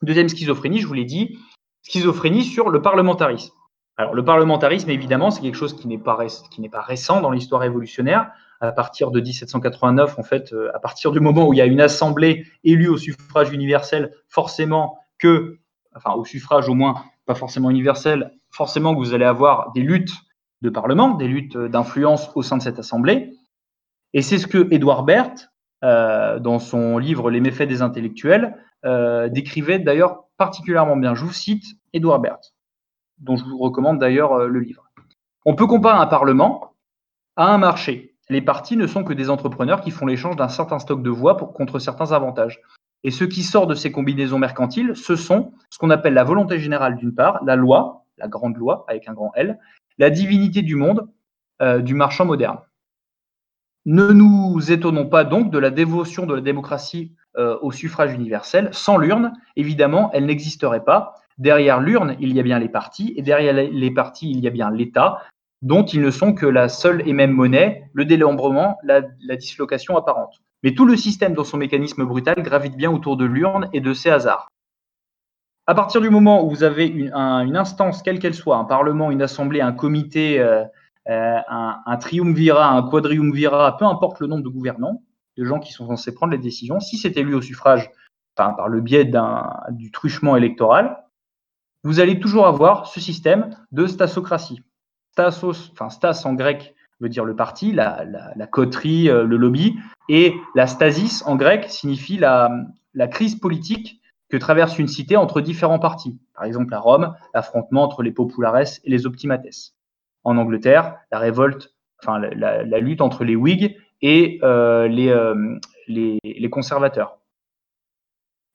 Deuxième schizophrénie, je vous l'ai dit, schizophrénie sur le parlementarisme. Alors le parlementarisme, évidemment, c'est quelque chose qui n'est pas, qui n'est pas récent dans l'histoire révolutionnaire. À partir de 1789, en fait, euh, à partir du moment où il y a une assemblée élue au suffrage universel, forcément que, enfin au suffrage au moins, pas forcément universel, forcément que vous allez avoir des luttes de parlement, des luttes d'influence au sein de cette assemblée. Et c'est ce que Édouard Berthe, euh, dans son livre Les méfaits des intellectuels, euh, décrivait d'ailleurs particulièrement bien. Je vous cite Édouard Berthe, dont je vous recommande d'ailleurs euh, le livre. On peut comparer un parlement à un marché. Les partis ne sont que des entrepreneurs qui font l'échange d'un certain stock de voix contre certains avantages. Et ce qui sort de ces combinaisons mercantiles, ce sont ce qu'on appelle la volonté générale d'une part, la loi, la grande loi avec un grand L, la divinité du monde, euh, du marchand moderne. Ne nous étonnons pas donc de la dévotion de la démocratie euh, au suffrage universel. Sans l'urne, évidemment, elle n'existerait pas. Derrière l'urne, il y a bien les partis, et derrière les partis, il y a bien l'État, dont ils ne sont que la seule et même monnaie, le délambrement, la, la dislocation apparente. Mais tout le système dans son mécanisme brutal gravite bien autour de l'urne et de ses hasards. À partir du moment où vous avez une, un, une instance, quelle qu'elle soit, un parlement, une assemblée, un comité, euh, euh, un, triumvirat, un quadriumvirat, peu importe le nombre de gouvernants, de gens qui sont censés prendre les décisions, si c'est élu au suffrage, par le biais du truchement électoral, vous allez toujours avoir ce système de stassocratie. Stassos, enfin stas en grec veut dire le parti, la, la, coterie, euh, le lobby, et la stasis en grec signifie la, la crise politique que traverse une cité entre différents partis. Par exemple, à Rome, l'affrontement entre les populares et les optimates. En Angleterre, la révolte, enfin la, lutte entre les Whigs et euh, les, euh, les, les, conservateurs.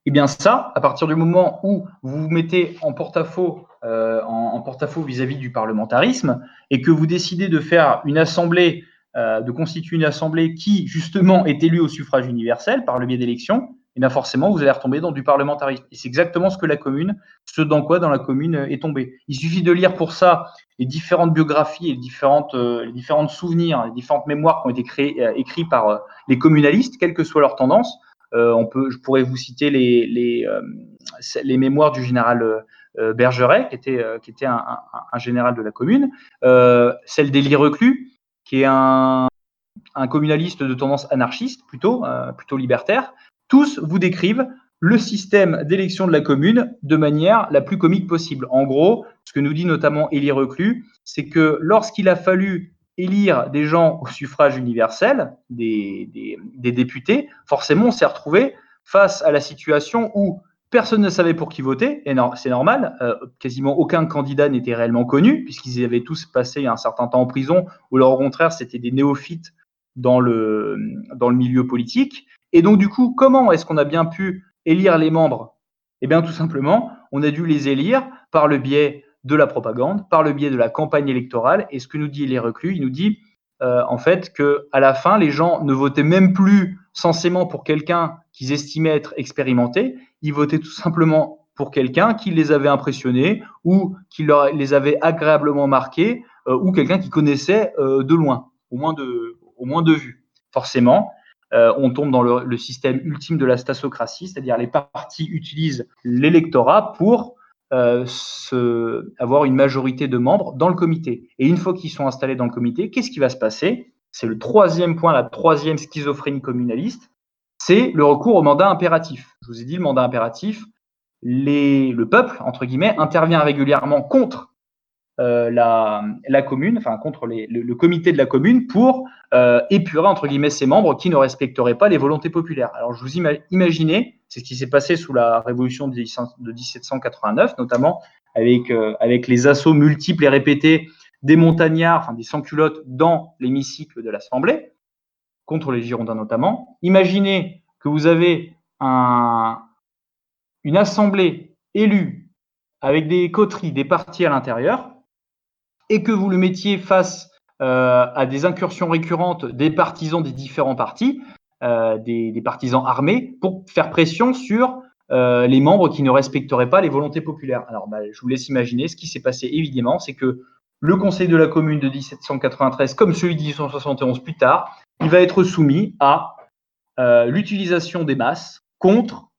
Et bien ça, à partir du moment où vous vous mettez en porte-à-faux euh, en, porte-à-faux vis-à-vis du parlementarisme et que vous décidez de faire une assemblée, euh, de constituer une assemblée qui justement est élue au suffrage universel par le biais d'élections, et bien forcément vous allez retomber dans du parlementarisme. Et c'est exactement ce que la commune, ce dans quoi dans la commune est tombée. Il suffit de lire pour ça les différentes biographies et les différentes, euh, les différentes souvenirs, les différentes mémoires qui ont été créées, euh, écrits par euh, les communalistes, quelle que soit leur tendance. on peut, je pourrais vous citer les, les, les mémoires du général euh, Bergeret, qui était, euh, un, général de la commune, euh, celle d'Élie Reclus, qui est un, un, communaliste de tendance anarchiste, plutôt, libertaire. Tous vous décrivent le système d'élection de la commune de manière la plus comique possible. En gros, ce que nous dit notamment Élie Reclus, c'est que lorsqu'il a fallu élire des gens au suffrage universel, des, des, des députés, forcément on s'est retrouvé face à la situation où Personne ne savait pour qui voter, et c'est normal. Euh, quasiment aucun candidat n'était réellement connu, puisqu'ils avaient tous passé un certain temps en prison, ou leur au contraire, c'était des néophytes dans le, dans le milieu politique. Et donc, du coup, comment est-ce qu'on a bien pu élire les membres? Eh bien, tout simplement, on a dû les élire par le biais de la propagande, par le biais de la campagne électorale. Et ce que nous dit les reclus, il nous dit euh, en fait que à la fin, les gens ne votaient même plus censément pour quelqu'un qu'ils estimaient être expérimenté, ils votaient tout simplement pour quelqu'un qui les avait impressionnés ou qui leur, les avait agréablement marqués euh, ou quelqu'un qui connaissait euh, de loin, au moins de, au vue. Forcément, euh, on tombe dans le, système ultime de la stassocratie, c'est-à-dire les partis utilisent l'électorat pour euh, avoir une majorité de membres dans le comité. Et une fois qu'ils sont installés dans le comité, qu'est-ce qui va se passer? C'est le troisième point, la troisième schizophrénie communaliste, c'est le recours au mandat impératif. Je vous ai dit, le mandat impératif, le peuple, intervient régulièrement contre euh, la, commune, enfin contre le, comité de la commune pour euh, épurer entre guillemets ses membres qui ne respecteraient pas les volontés populaires. Alors je vous imaginez, c'est ce qui s'est passé sous la révolution de 1789, notamment avec, euh, avec les assauts multiples et répétés des montagnards, enfin des sans-culottes dans l'hémicycle de l'Assemblée, contre les Girondins notamment. Imaginez que vous avez un, une assemblée élue avec des coteries, des partis à l'intérieur, et que vous le mettiez face euh, à des incursions récurrentes des partisans des différents partis, euh, des, partisans armés, pour faire pression sur euh, les membres qui ne respecteraient pas les volontés populaires. Alors, bah, je vous laisse imaginer ce qui s'est passé évidemment, c'est que le Conseil de la Commune de 1793, comme celui de 1871 plus tard, il va être soumis à l'utilisation des masses contre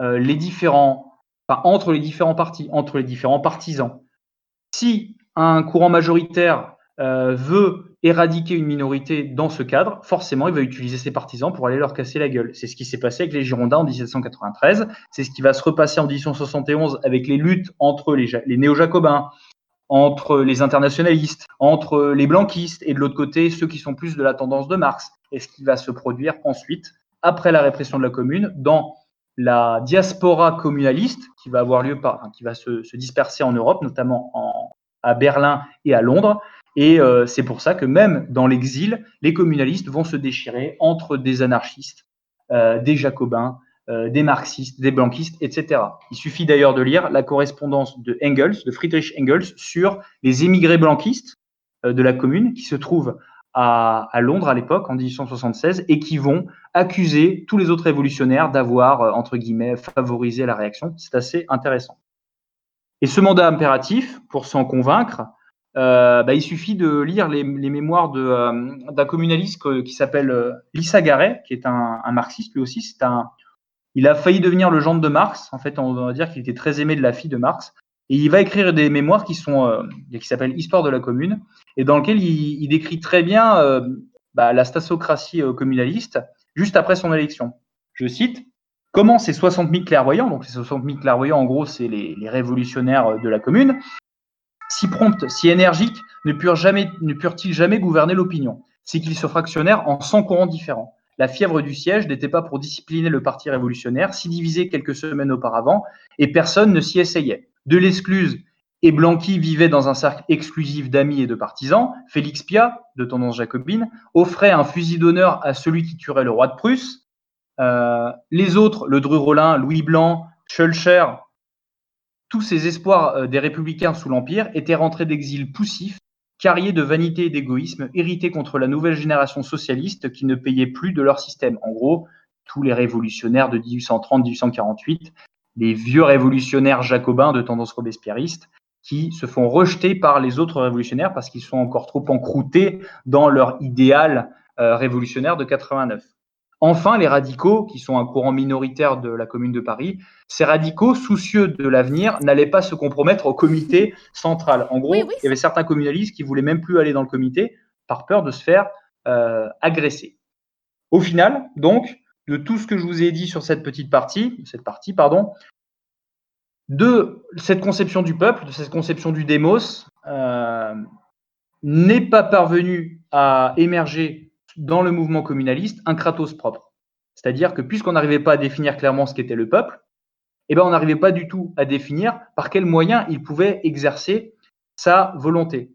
les différents, enfin, entre les différents partis, entre les différents partisans. Si un courant majoritaire euh, veut éradiquer une minorité dans ce cadre, forcément, il va utiliser ses partisans pour aller leur casser la gueule. C'est ce qui s'est passé avec les Girondins en 1793. C'est ce qui va se repasser en 1871 avec les luttes entre les néo-jacobins, entre les internationalistes, entre les blanquistes et de l'autre côté ceux qui sont plus de la tendance de Marx. Et ce qui va se produire ensuite, après la répression de la Commune, dans la diaspora communaliste qui va avoir lieu par, qui va se, se disperser en Europe, notamment en, à Berlin et à Londres. Et euh, c'est pour ça que même dans l'exil, les communalistes vont se déchirer entre des anarchistes, euh, des jacobins, euh, des marxistes, des blanquistes, etc. Il suffit d'ailleurs de lire la correspondance de Engels, de Friedrich Engels, sur les émigrés blanquistes de la commune qui se trouvent à, Londres à l'époque, en 1876, et qui vont accuser tous les autres révolutionnaires d'avoir, entre guillemets, favorisé la réaction. C'est assez intéressant. Et ce mandat impératif, pour s'en convaincre, euh, bah, il suffit de lire les, mémoires euh, d'un communaliste qui s'appelle euh, Lissa Garet, qui est un, marxiste lui aussi. C'est un, il a failli devenir le gendre de Marx. En fait, on va dire qu'il était très aimé de la fille de Marx. Et il va écrire des mémoires qui sont, qui s'appellent Histoire de la commune, et dans lequel il, décrit très bien bah, la stasiocratie communaliste juste après son élection. Je cite Comment ces 60 000 clairvoyants, donc ces 60 000 clairvoyants, en gros, c'est les, révolutionnaires de la commune, si promptes, si énergiques, ne purent-ils jamais gouverner l'opinion? C'est qu'ils se fractionnèrent en 100 courants différents. La fièvre du siège n'était pas pour discipliner le parti révolutionnaire, si divisé quelques semaines auparavant, et personne ne s'y essayait. De l'excluse et Blanqui vivait dans un cercle exclusif d'amis et de partisans. Félix Pia, de tendance jacobine, offrait un fusil d'honneur à celui qui tuerait le roi de Prusse. Euh, les autres, le Dru-Rollin, Louis Blanc, Schulcher, tous ces espoirs euh, des républicains sous l'Empire étaient rentrés d'exil poussif, carriés de vanité et d'égoïsme, hérités contre la nouvelle génération socialiste qui ne payait plus de leur système. En gros, tous les révolutionnaires de 1830-1848, les vieux révolutionnaires jacobins de tendance robespierriste, qui se font rejeter par les autres révolutionnaires parce qu'ils sont encore trop encroutés dans leur idéal euh, révolutionnaire de 89. Enfin, les radicaux, qui sont un courant minoritaire de la Commune de Paris, ces radicaux, soucieux de l'avenir, n'allaient pas se compromettre au comité central. En gros, il y avait certains communalistes qui voulaient même plus aller dans le comité par peur de se faire euh, agresser. Au final, donc, de tout ce que je vous ai dit sur cette petite partie, cette partie, pardon, de cette conception du peuple, de cette conception du démos, euh, n'est pas parvenu à émerger dans le mouvement communaliste un Kratos propre. C'est-à-dire que puisqu'on n'arrivait pas à définir clairement ce qu'était le peuple, eh ben on n'arrivait pas du tout à définir par quels moyens il pouvait exercer sa volonté.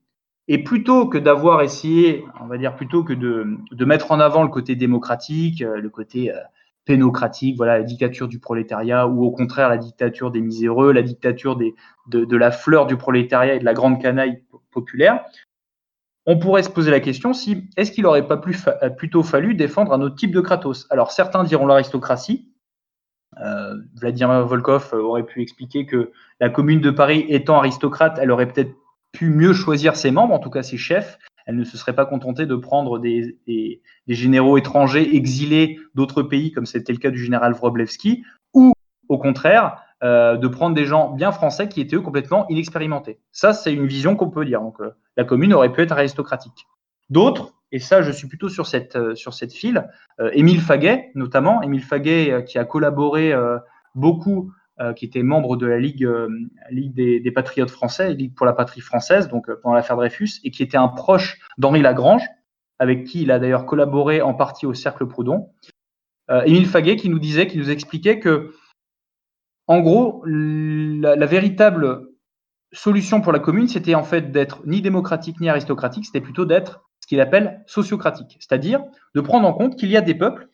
Et plutôt que d'avoir essayé, on va dire plutôt que de, mettre en avant le côté démocratique, euh, le côté euh, pénocratique, voilà, la dictature du prolétariat, ou au contraire la dictature des miséreux, la dictature de, de la fleur du prolétariat et de la grande canaille populaire, on pourrait se poser la question si est-ce qu'il n'aurait pas euh, plutôt fallu défendre un autre type de Kratos? Alors certains diront l'aristocratie. Euh, Vladimir Volkov euh, aurait pu expliquer que la commune de Paris étant aristocrate, elle aurait peut-être pu mieux choisir ses membres, en tout cas ses chefs. Elle ne se serait pas contentée de prendre des, généraux étrangers exilés d'autres pays, comme c'était le cas du général Wroblewski, ou au contraire, euh, de prendre des gens bien français qui étaient eux complètement inexpérimentés. Ça, c'est une vision qu'on peut dire. Donc, euh, la commune aurait pu être aristocratique. D'autres, et ça, je suis plutôt sur cette, euh, sur cette file, Émile Faguet, notamment, Émile Faguet qui a collaboré beaucoup, qui était membre de la Ligue, Ligue des, des, Patriotes français, Ligue pour la patrie française, donc pendant l'affaire Dreyfus, et qui était un proche d'Henri Lagrange, avec qui il a d'ailleurs collaboré en partie au Cercle Proudhon. Émile Faguet qui nous disait, qui nous expliquait que en gros, la, véritable solution pour la commune, c'était en fait d'être ni démocratique ni aristocratique, c'était plutôt d'être ce qu'il appelle sociocratique, c'est-à-dire de prendre en compte qu'il y a des peuples,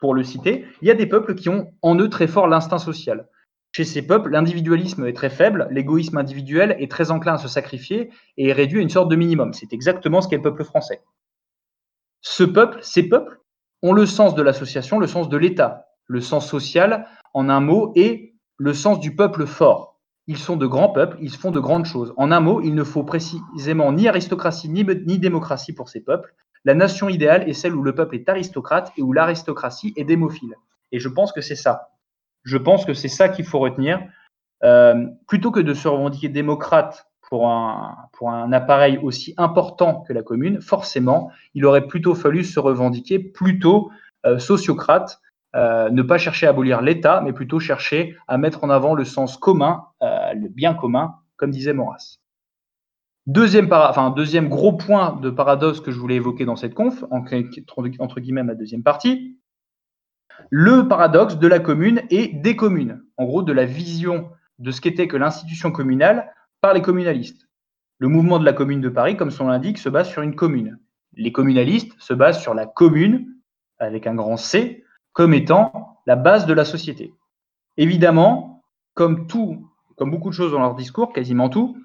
pour le citer, il y a des peuples qui ont en eux très fort l'instinct social. Chez ces peuples, l'individualisme est très faible, l'égoïsme individuel est très enclin à se sacrifier et est réduit à une sorte de minimum. C'est exactement ce qu'est le peuple français. Ce peuple, ces peuples, ont le sens de l'association, le sens de l'État, le sens social, en un mot, et le sens du peuple fort. Ils sont de grands peuples, ils font de grandes choses. En un mot, il ne faut précisément ni aristocratie ni, démocratie pour ces peuples. La nation idéale est celle où le peuple est aristocrate et où l'aristocratie est démophile. Et je pense que c'est ça. Je pense que c'est ça qu'il faut retenir. Euh, plutôt que de se revendiquer démocrate pour un, appareil aussi important que la commune, forcément, il aurait plutôt fallu se revendiquer plutôt euh, sociocrate euh, ne pas chercher à abolir l'État, mais plutôt chercher à mettre en avant le sens commun, euh, le bien commun, comme disait Maurras. Deuxième, gros point de paradoxe que je voulais évoquer dans cette conf, entre guillemets ma deuxième partie, le paradoxe de la commune et des communes, en gros de la vision de ce qu'était que l'institution communale par les communalistes. Le mouvement de la commune de Paris, comme son l'indique, se base sur une commune. Les communalistes se basent sur la commune, avec un grand C, comme étant la base de la société. Évidemment, comme tout, comme beaucoup de choses dans leur discours, quasiment tout,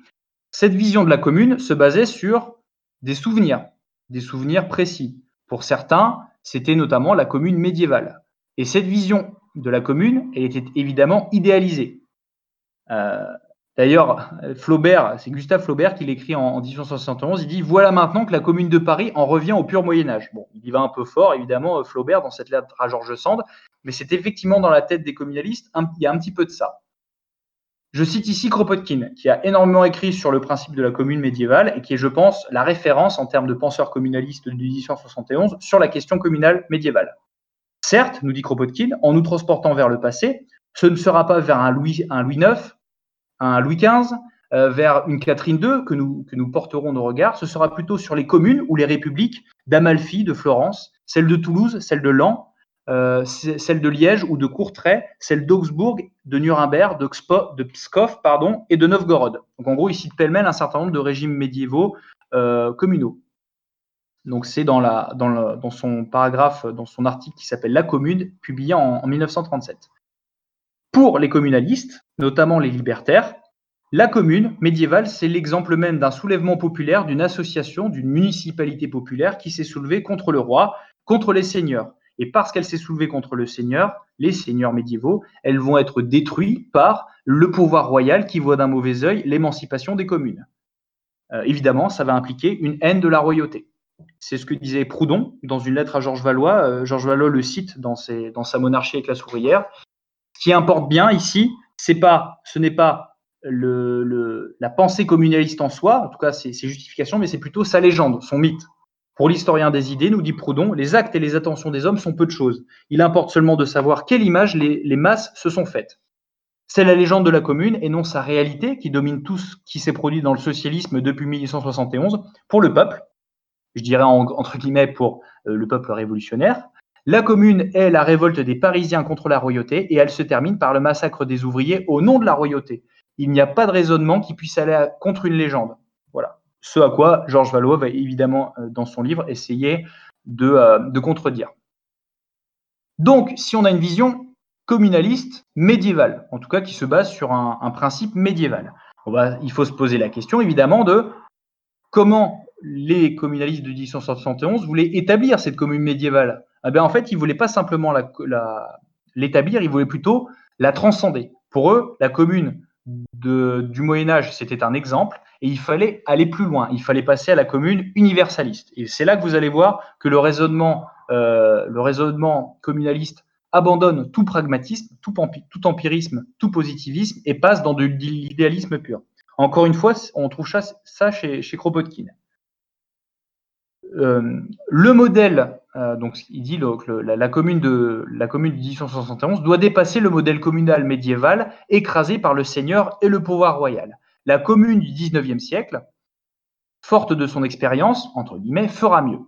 cette vision de la commune se basait sur des souvenirs, des souvenirs précis. Pour certains, c'était notamment la commune médiévale. Et cette vision de la commune, elle était évidemment idéalisée. Euh, D'ailleurs, Flaubert, c'est Gustave Flaubert qui l'écrit en, 1871, il dit Voilà maintenant que la commune de Paris en revient au pur Moyen-Âge. Bon, il y va un peu fort, évidemment, euh, Flaubert, dans cette lettre à Georges Sand, mais c'est effectivement dans la tête des communalistes, il y a un petit peu de ça. Je cite ici Kropotkin, qui a énormément écrit sur le principe de la commune médiévale et qui est, je pense, la référence en termes de penseurs communalistes de 1871 sur la question communale médiévale. Certes, nous dit Kropotkin, en nous transportant vers le passé, ce ne sera pas vers un Louis, un Louis IX, un Louis XV, euh, vers une Catherine II que nous, porterons nos regards, ce sera plutôt sur les communes ou les républiques d'Amalfi, de Florence, celle de Toulouse, celle de Laon, euh, celle de Liège ou de Courtrai, celle d'Augsbourg, de Nuremberg, de, Pskov pardon, et de Novgorod. Donc en gros, il cite pêle-mêle un certain nombre de régimes médiévaux euh, communaux. Donc c'est dans, son paragraphe, dans son article qui s'appelle La Commune, publié en 1937. Pour les communalistes, notamment les libertaires, la commune médiévale, c'est l'exemple même d'un soulèvement populaire, d'une association, d'une municipalité populaire qui s'est soulevée contre le roi, contre les seigneurs. Et parce qu'elle s'est soulevée contre le seigneur, les seigneurs médiévaux, elles vont être détruites par le pouvoir royal qui voit d'un mauvais œil l'émancipation des communes. Euh, évidemment, ça va impliquer une haine de la royauté. C'est ce que disait Proudhon dans une lettre à Georges Valois. Euh, Georges Valois le cite dans, dans sa monarchie avec la souvrière. Ce qui importe bien ici, ce n'est pas la pensée communaliste en soi, en tout cas ses, justifications, mais c'est plutôt sa légende, son mythe. Pour l'historien des idées, nous dit Proudhon, les actes et les attentions des hommes sont peu de choses. Il importe seulement de savoir quelle image les, les masses se sont faites. C'est la légende de la commune et non sa réalité qui domine tout ce qui s'est produit dans le socialisme depuis 1871 pour le peuple, je dirais entre guillemets pour euh, le peuple révolutionnaire, la commune est la révolte des Parisiens contre la royauté et elle se termine par le massacre des ouvriers au nom de la royauté. Il n'y a pas de raisonnement qui puisse aller contre une légende. Voilà. Ce à quoi Georges Valois va évidemment, euh, dans son livre, essayer euh, de, contredire. Donc, si on a une vision communaliste médiévale, en tout cas qui se base sur un, principe médiéval, il faut se poser la question évidemment de comment les communalistes de 1871 voulaient établir cette commune médiévale? Eh bien, en fait, ils ne voulaient pas simplement l'établir, ils voulaient plutôt la transcender. Pour eux, la commune du Moyen Âge, c'était un exemple, et il fallait aller plus loin, il fallait passer à la commune universaliste. Et c'est là que vous allez voir que le raisonnement, euh, communaliste abandonne tout pragmatisme, tout, empirisme, tout positivisme et passe dans de l'idéalisme pur. Encore une fois, on trouve ça, chez, chez Kropotkin. Euh, le modèle, euh, donc il dit que la, commune de la commune de 1871 doit dépasser le modèle communal médiéval écrasé par le seigneur et le pouvoir royal. La commune du 19e siècle, forte de son expérience, entre guillemets, fera mieux.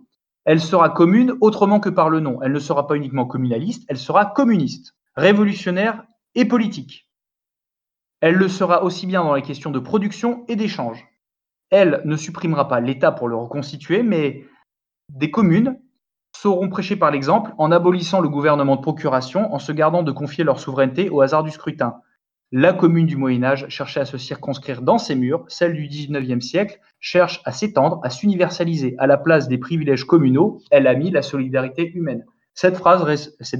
Elle sera commune autrement que par le nom. Elle ne sera pas uniquement communaliste, elle sera communiste, révolutionnaire et politique. Elle le sera aussi bien dans les questions de production et d'échange. Elle ne supprimera pas l'État pour le reconstituer, mais des communes sauront prêcher par l'exemple en abolissant le gouvernement de procuration, en se gardant de confier leur souveraineté au hasard du scrutin. La commune du Moyen Âge cherchait à se circonscrire dans ses murs, celle du XIXe siècle cherche à s'étendre, à s'universaliser. À la place des privilèges communaux, elle a mis la solidarité humaine. Cette,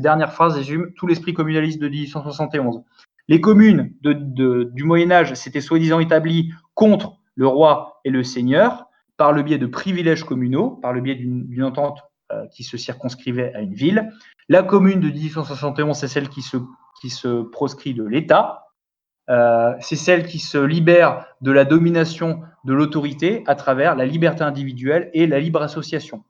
dernière phrase résume tout l'esprit communaliste de 1871. Les communes du Moyen Âge s'étaient soi-disant établies contre le roi et le seigneur par le biais de privilèges communaux, par le biais d'une entente euh, qui se circonscrivait à une ville. La commune de 1871, c'est celle qui se, qui se proscrit de l'État, euh, c'est celle qui se libère de la domination de l'autorité à travers la liberté individuelle et la libre association.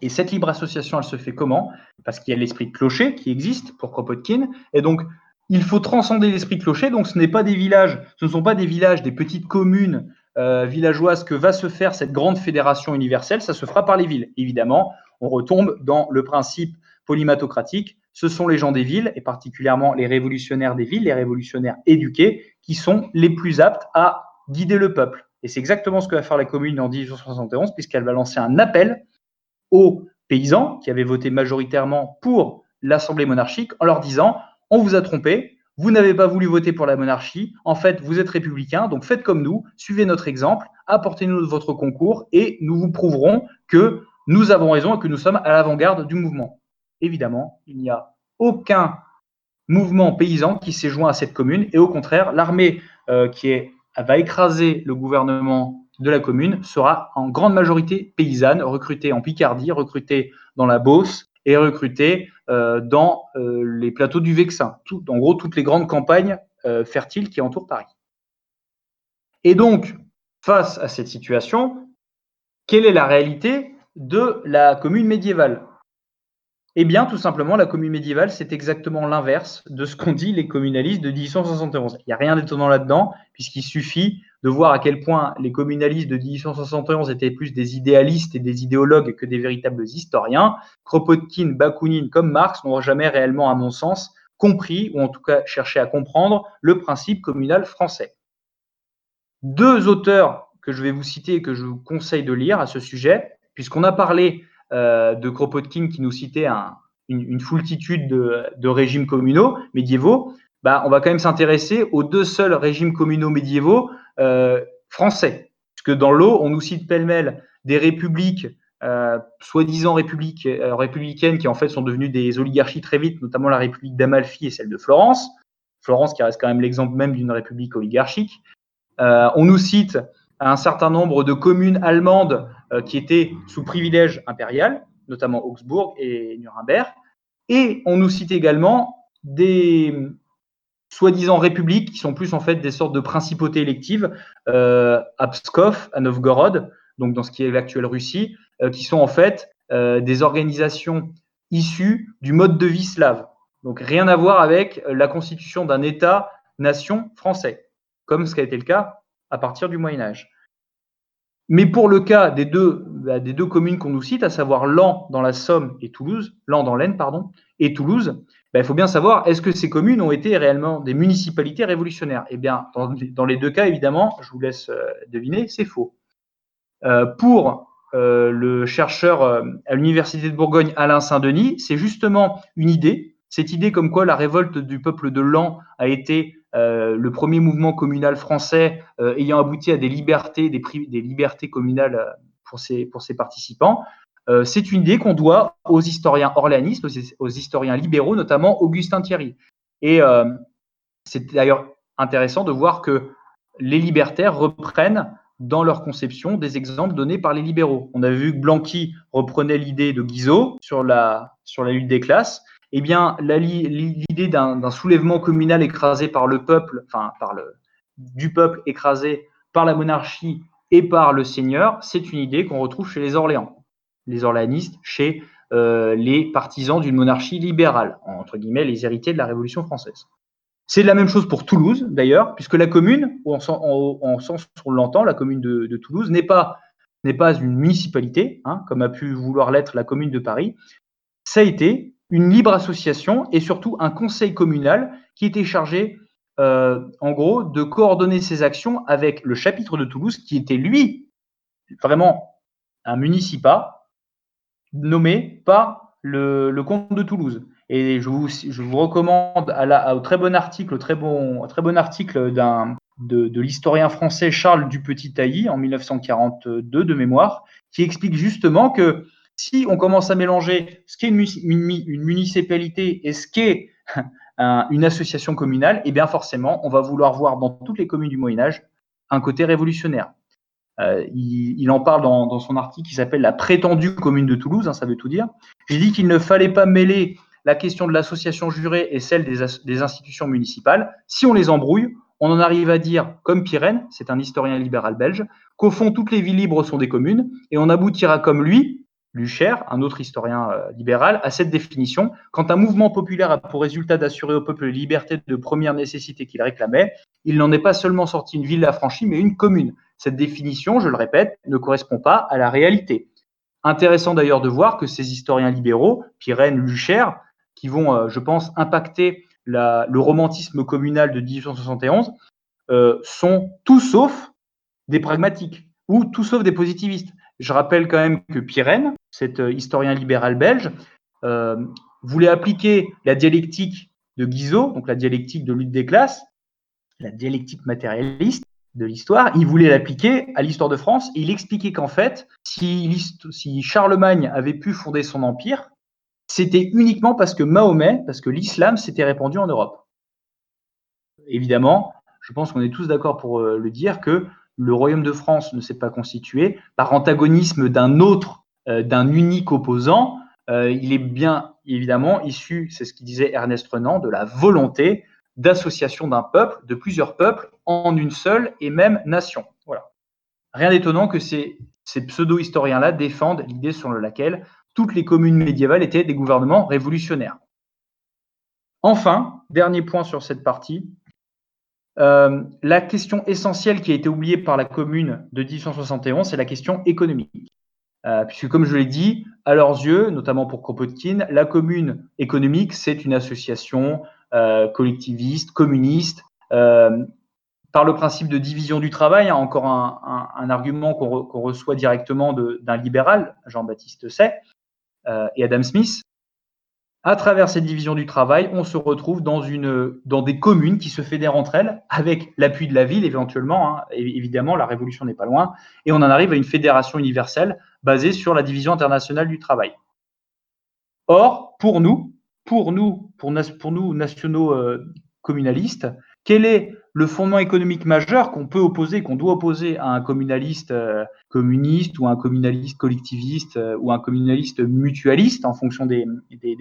Et cette libre association, elle se fait comment? Parce qu'il y a l'esprit de clocher qui existe pour Kropotkin, et donc il faut transcender l'esprit de clocher. Donc ce n'est pas des villages, ce ne sont pas des villages, des petites communes euh, villageoises que va se faire cette grande fédération universelle. Ça se fera par les villes. Évidemment, on retombe dans le principe polymatocratique ce sont les gens des villes, et particulièrement les révolutionnaires des villes, les révolutionnaires éduqués, qui sont les plus aptes à guider le peuple. Et c'est exactement ce que va faire la commune en 1871, puisqu'elle va lancer un appel aux paysans qui avaient voté majoritairement pour l'Assemblée monarchique en leur disant On vous a trompé, vous n'avez pas voulu voter pour la monarchie, en fait, vous êtes républicain, donc faites comme nous, suivez notre exemple, apportez-nous votre concours et nous vous prouverons que nous avons raison et que nous sommes à l'avant-garde du mouvement. Évidemment, il n'y a aucun mouvement paysan qui s'est joint à cette commune. Et au contraire, l'armée euh, qui va écraser le gouvernement de la commune sera en grande majorité paysanne, recrutée en Picardie, recrutée dans la Beauce et recrutée euh, dans euh, les plateaux du Vexin. en gros, toutes les grandes campagnes fertiles qui entourent Paris. Et donc, face à cette situation, quelle est la réalité de la commune médiévale? Eh bien, tout simplement, la commune médiévale, c'est exactement l'inverse de ce qu'ont dit les communalistes de 1871. Il n'y a rien d'étonnant là-dedans, puisqu'il suffit de voir à quel point les communalistes de 1871 étaient plus des idéalistes et des idéologues que des véritables historiens. Kropotkin, Bakounine, comme Marx, n'ont jamais réellement, à mon sens, compris, ou en tout cas cherché à comprendre, le principe communal français. Deux auteurs que je vais vous citer et que je vous conseille de lire à ce sujet, puisqu'on a parlé euh, de Kropotkin qui nous citait une, foultitude de, régimes communaux médiévaux, bah, on va quand même s'intéresser aux deux seuls régimes communaux médiévaux français. Puisque dans l'eau, on nous cite pêle-mêle des républiques, euh, soi-disant républicaines, qui en fait sont devenues des oligarchies très vite, notamment la république d'Amalfi et celle de Florence. Florence qui reste quand même l'exemple même d'une république oligarchique. on nous cite un certain nombre de communes allemandes euh, qui étaient sous privilège impérial, notamment Augsbourg et Nuremberg. Et on nous cite également des soi-disant républiques qui sont plus en fait des sortes de principautés électives euh, à Pskov, à Novgorod, donc dans ce qui est l'actuelle Russie, euh, qui sont en fait des organisations issues du mode de vie slave. Donc rien à voir avec la constitution d'un État-nation français, comme ce qui a été le cas à partir du Moyen Âge. Mais pour le cas des deux, bah, des deux communes qu'on nous cite, à savoir Lan dans la Somme et Toulouse, Lan dans l'Aisne, pardon, et Toulouse, bah, il faut bien savoir, est-ce que ces communes ont été réellement des municipalités révolutionnaires? Eh bien, dans, les deux cas, évidemment, je vous laisse euh, deviner, c'est faux. Euh, pour euh, le chercheur à l'Université de Bourgogne, Alain Saint-Denis, c'est justement une idée, cette idée comme quoi la révolte du peuple de Lan a été le premier mouvement communal français ayant abouti à des libertés, des, libertés communales pour ses participants. C'est une idée qu'on doit aux historiens orléanistes, aux, historiens libéraux, notamment Augustin Thierry. Et c'est d'ailleurs intéressant de voir que les libertaires reprennent dans leur conception des exemples donnés par les libéraux. On a vu que Blanqui reprenait l'idée de Guizot sur la, sur la lutte des classes, eh bien, l'idée d'un soulèvement communal écrasé par le peuple, enfin, par le, du peuple écrasé par la monarchie et par le seigneur, c'est une idée qu'on retrouve chez les Orléans, les orléanistes, chez euh, les partisans d'une monarchie libérale, entre guillemets, les héritiers de la Révolution française. C'est la même chose pour Toulouse, d'ailleurs, puisque la commune, en, sens où on l'entend, la commune de, Toulouse n'est pas, pas une municipalité, hein, comme a pu vouloir l'être la commune de Paris. Ça a été une libre association et surtout un conseil communal qui était chargé, euh, en gros, de coordonner ses actions avec le chapitre de Toulouse, qui était lui vraiment un municipat nommé par le, comte de Toulouse. Et je vous, recommande au très bon article, très bon, article d'un de, l'historien français Charles Dupetit-Tailly en 1942 de mémoire, qui explique justement que si on commence à mélanger ce qu'est une, municipalité et ce qu'est une association communale, eh bien forcément, on va vouloir voir dans toutes les communes du Moyen Âge un côté révolutionnaire. Euh, il, en parle dans, son article qui s'appelle La prétendue commune de Toulouse, hein, ça veut tout dire. J'ai dit qu'il ne fallait pas mêler la question de l'association jurée et celle des, institutions municipales. Si on les embrouille, on en arrive à dire, comme Pirenne, c'est un historien libéral belge, qu'au fond, toutes les villes libres sont des communes, et on aboutira comme lui, Lucher, un autre historien euh, libéral, à cette définition. Quand un mouvement populaire a pour résultat d'assurer au peuple les libertés de première nécessité qu'il réclamait, il n'en est pas seulement sorti une ville affranchie, mais une commune. Cette définition, je le répète, ne correspond pas à la réalité. Intéressant d'ailleurs de voir que ces historiens libéraux, Pirenne, Lucher, qui vont, euh, je pense, impacter le romantisme communal de 1871, euh, sont tout sauf des pragmatiques ou tout sauf des positivistes. Je rappelle quand même que Pirenne, cet euh, historien libéral belge, voulait appliquer la dialectique de Guizot, donc la dialectique de lutte des classes, la dialectique matérialiste de l'histoire, il voulait l'appliquer à l'histoire de France il expliquait qu'en fait, si, si Charlemagne avait pu fonder son empire, c'était uniquement parce que Mahomet, parce que l'islam s'était répandu en Europe. Évidemment, je pense qu'on est tous d'accord pour euh, le dire que le royaume de France ne s'est pas constitué par antagonisme d'un autre, euh, d'un unique opposant. Euh, il est bien évidemment issu, c'est ce qu'il disait Ernest Renan, de la volonté d'association d'un peuple, de plusieurs peuples, en une seule et même nation. Voilà. Rien d'étonnant que ces, pseudo-historiens-là défendent l'idée selon laquelle toutes les communes médiévales étaient des gouvernements révolutionnaires. Enfin, dernier point sur cette partie, euh, la question essentielle qui a été oubliée par la commune de 1871, c'est la question économique. Euh, puisque, comme je l'ai dit, à leurs yeux, notamment pour Kropotkin, la commune économique, c'est une association euh, collectiviste, communiste, par le principe de division du travail, hein, encore un, argument qu'on reçoit directement d'un libéral, Jean-Baptiste Say, et Adam Smith, à travers cette division du travail, on se retrouve dans, une, dans des communes qui se fédèrent entre elles, avec l'appui de la ville éventuellement. Hein. évidemment, la révolution n'est pas loin. Et on en arrive à une fédération universelle basée sur la division internationale du travail. Or, pour nous, pour nous, pour, nous nationaux euh, communalistes, quel est le fondement économique majeur qu'on peut opposer, qu'on doit opposer à un communaliste euh, communiste ou un communaliste collectiviste euh, ou un communaliste mutualiste en fonction des,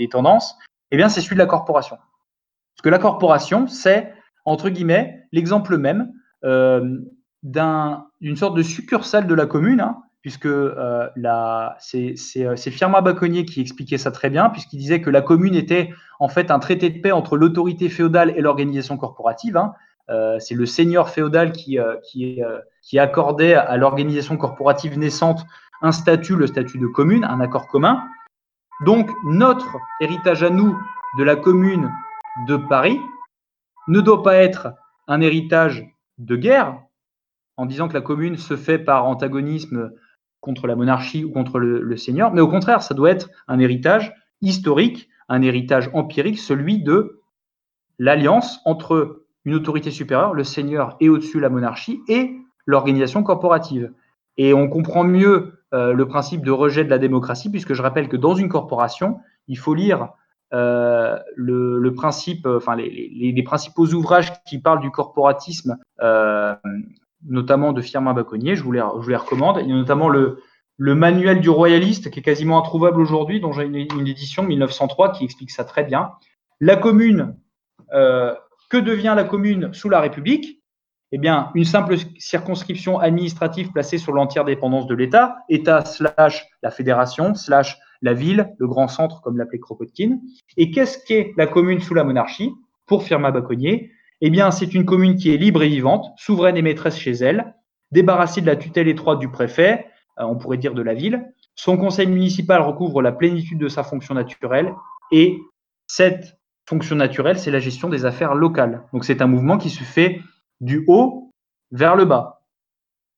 tendances? Eh bien, c'est celui de la corporation. Parce que la corporation, c'est, entre guillemets, l'exemple même d'une sorte de succursale de la commune, hein, puisque c'est Firmin Baconnier qui expliquait ça très bien, puisqu'il disait que la commune était en fait un traité de paix entre l'autorité féodale et l'organisation corporative. Hein. Euh, c'est le seigneur féodal qui, euh, euh, qui, accordait à l'organisation corporative naissante un statut, le statut de commune, un accord commun. Donc notre héritage à nous de la commune de Paris ne doit pas être un héritage de guerre, en disant que la commune se fait par antagonisme contre la monarchie ou contre le, seigneur, mais au contraire, ça doit être un héritage historique, un héritage empirique, celui de l'alliance entre une autorité supérieure, le seigneur est au-dessus la monarchie et l'organisation corporative. Et on comprend mieux euh, le principe de rejet de la démocratie, puisque je rappelle que dans une corporation, il faut lire euh, le, principe, euh, enfin les, principaux ouvrages qui parlent du corporatisme, notamment de Firmin Baconnier, je vous les, recommande. Il y a notamment le, manuel du royaliste, qui est quasiment introuvable aujourd'hui, dont j'ai une, édition 1903 qui explique ça très bien. La commune, euh, que devient la commune sous la République? Eh bien, une simple circonscription administrative placée sur l'entière dépendance de l'État, État slash la fédération slash la ville, le grand centre, comme l'appelait Kropotkin. Et qu'est-ce qu'est la commune sous la monarchie? Pour Firmin Baconnier, eh bien, c'est une commune qui est libre et vivante, souveraine et maîtresse chez elle, débarrassée de la tutelle étroite du préfet, euh, on pourrait dire de la ville. Son conseil municipal recouvre la plénitude de sa fonction naturelle et cette fonction naturelle, c'est la gestion des affaires locales. Donc c'est un mouvement qui se fait du haut vers le bas.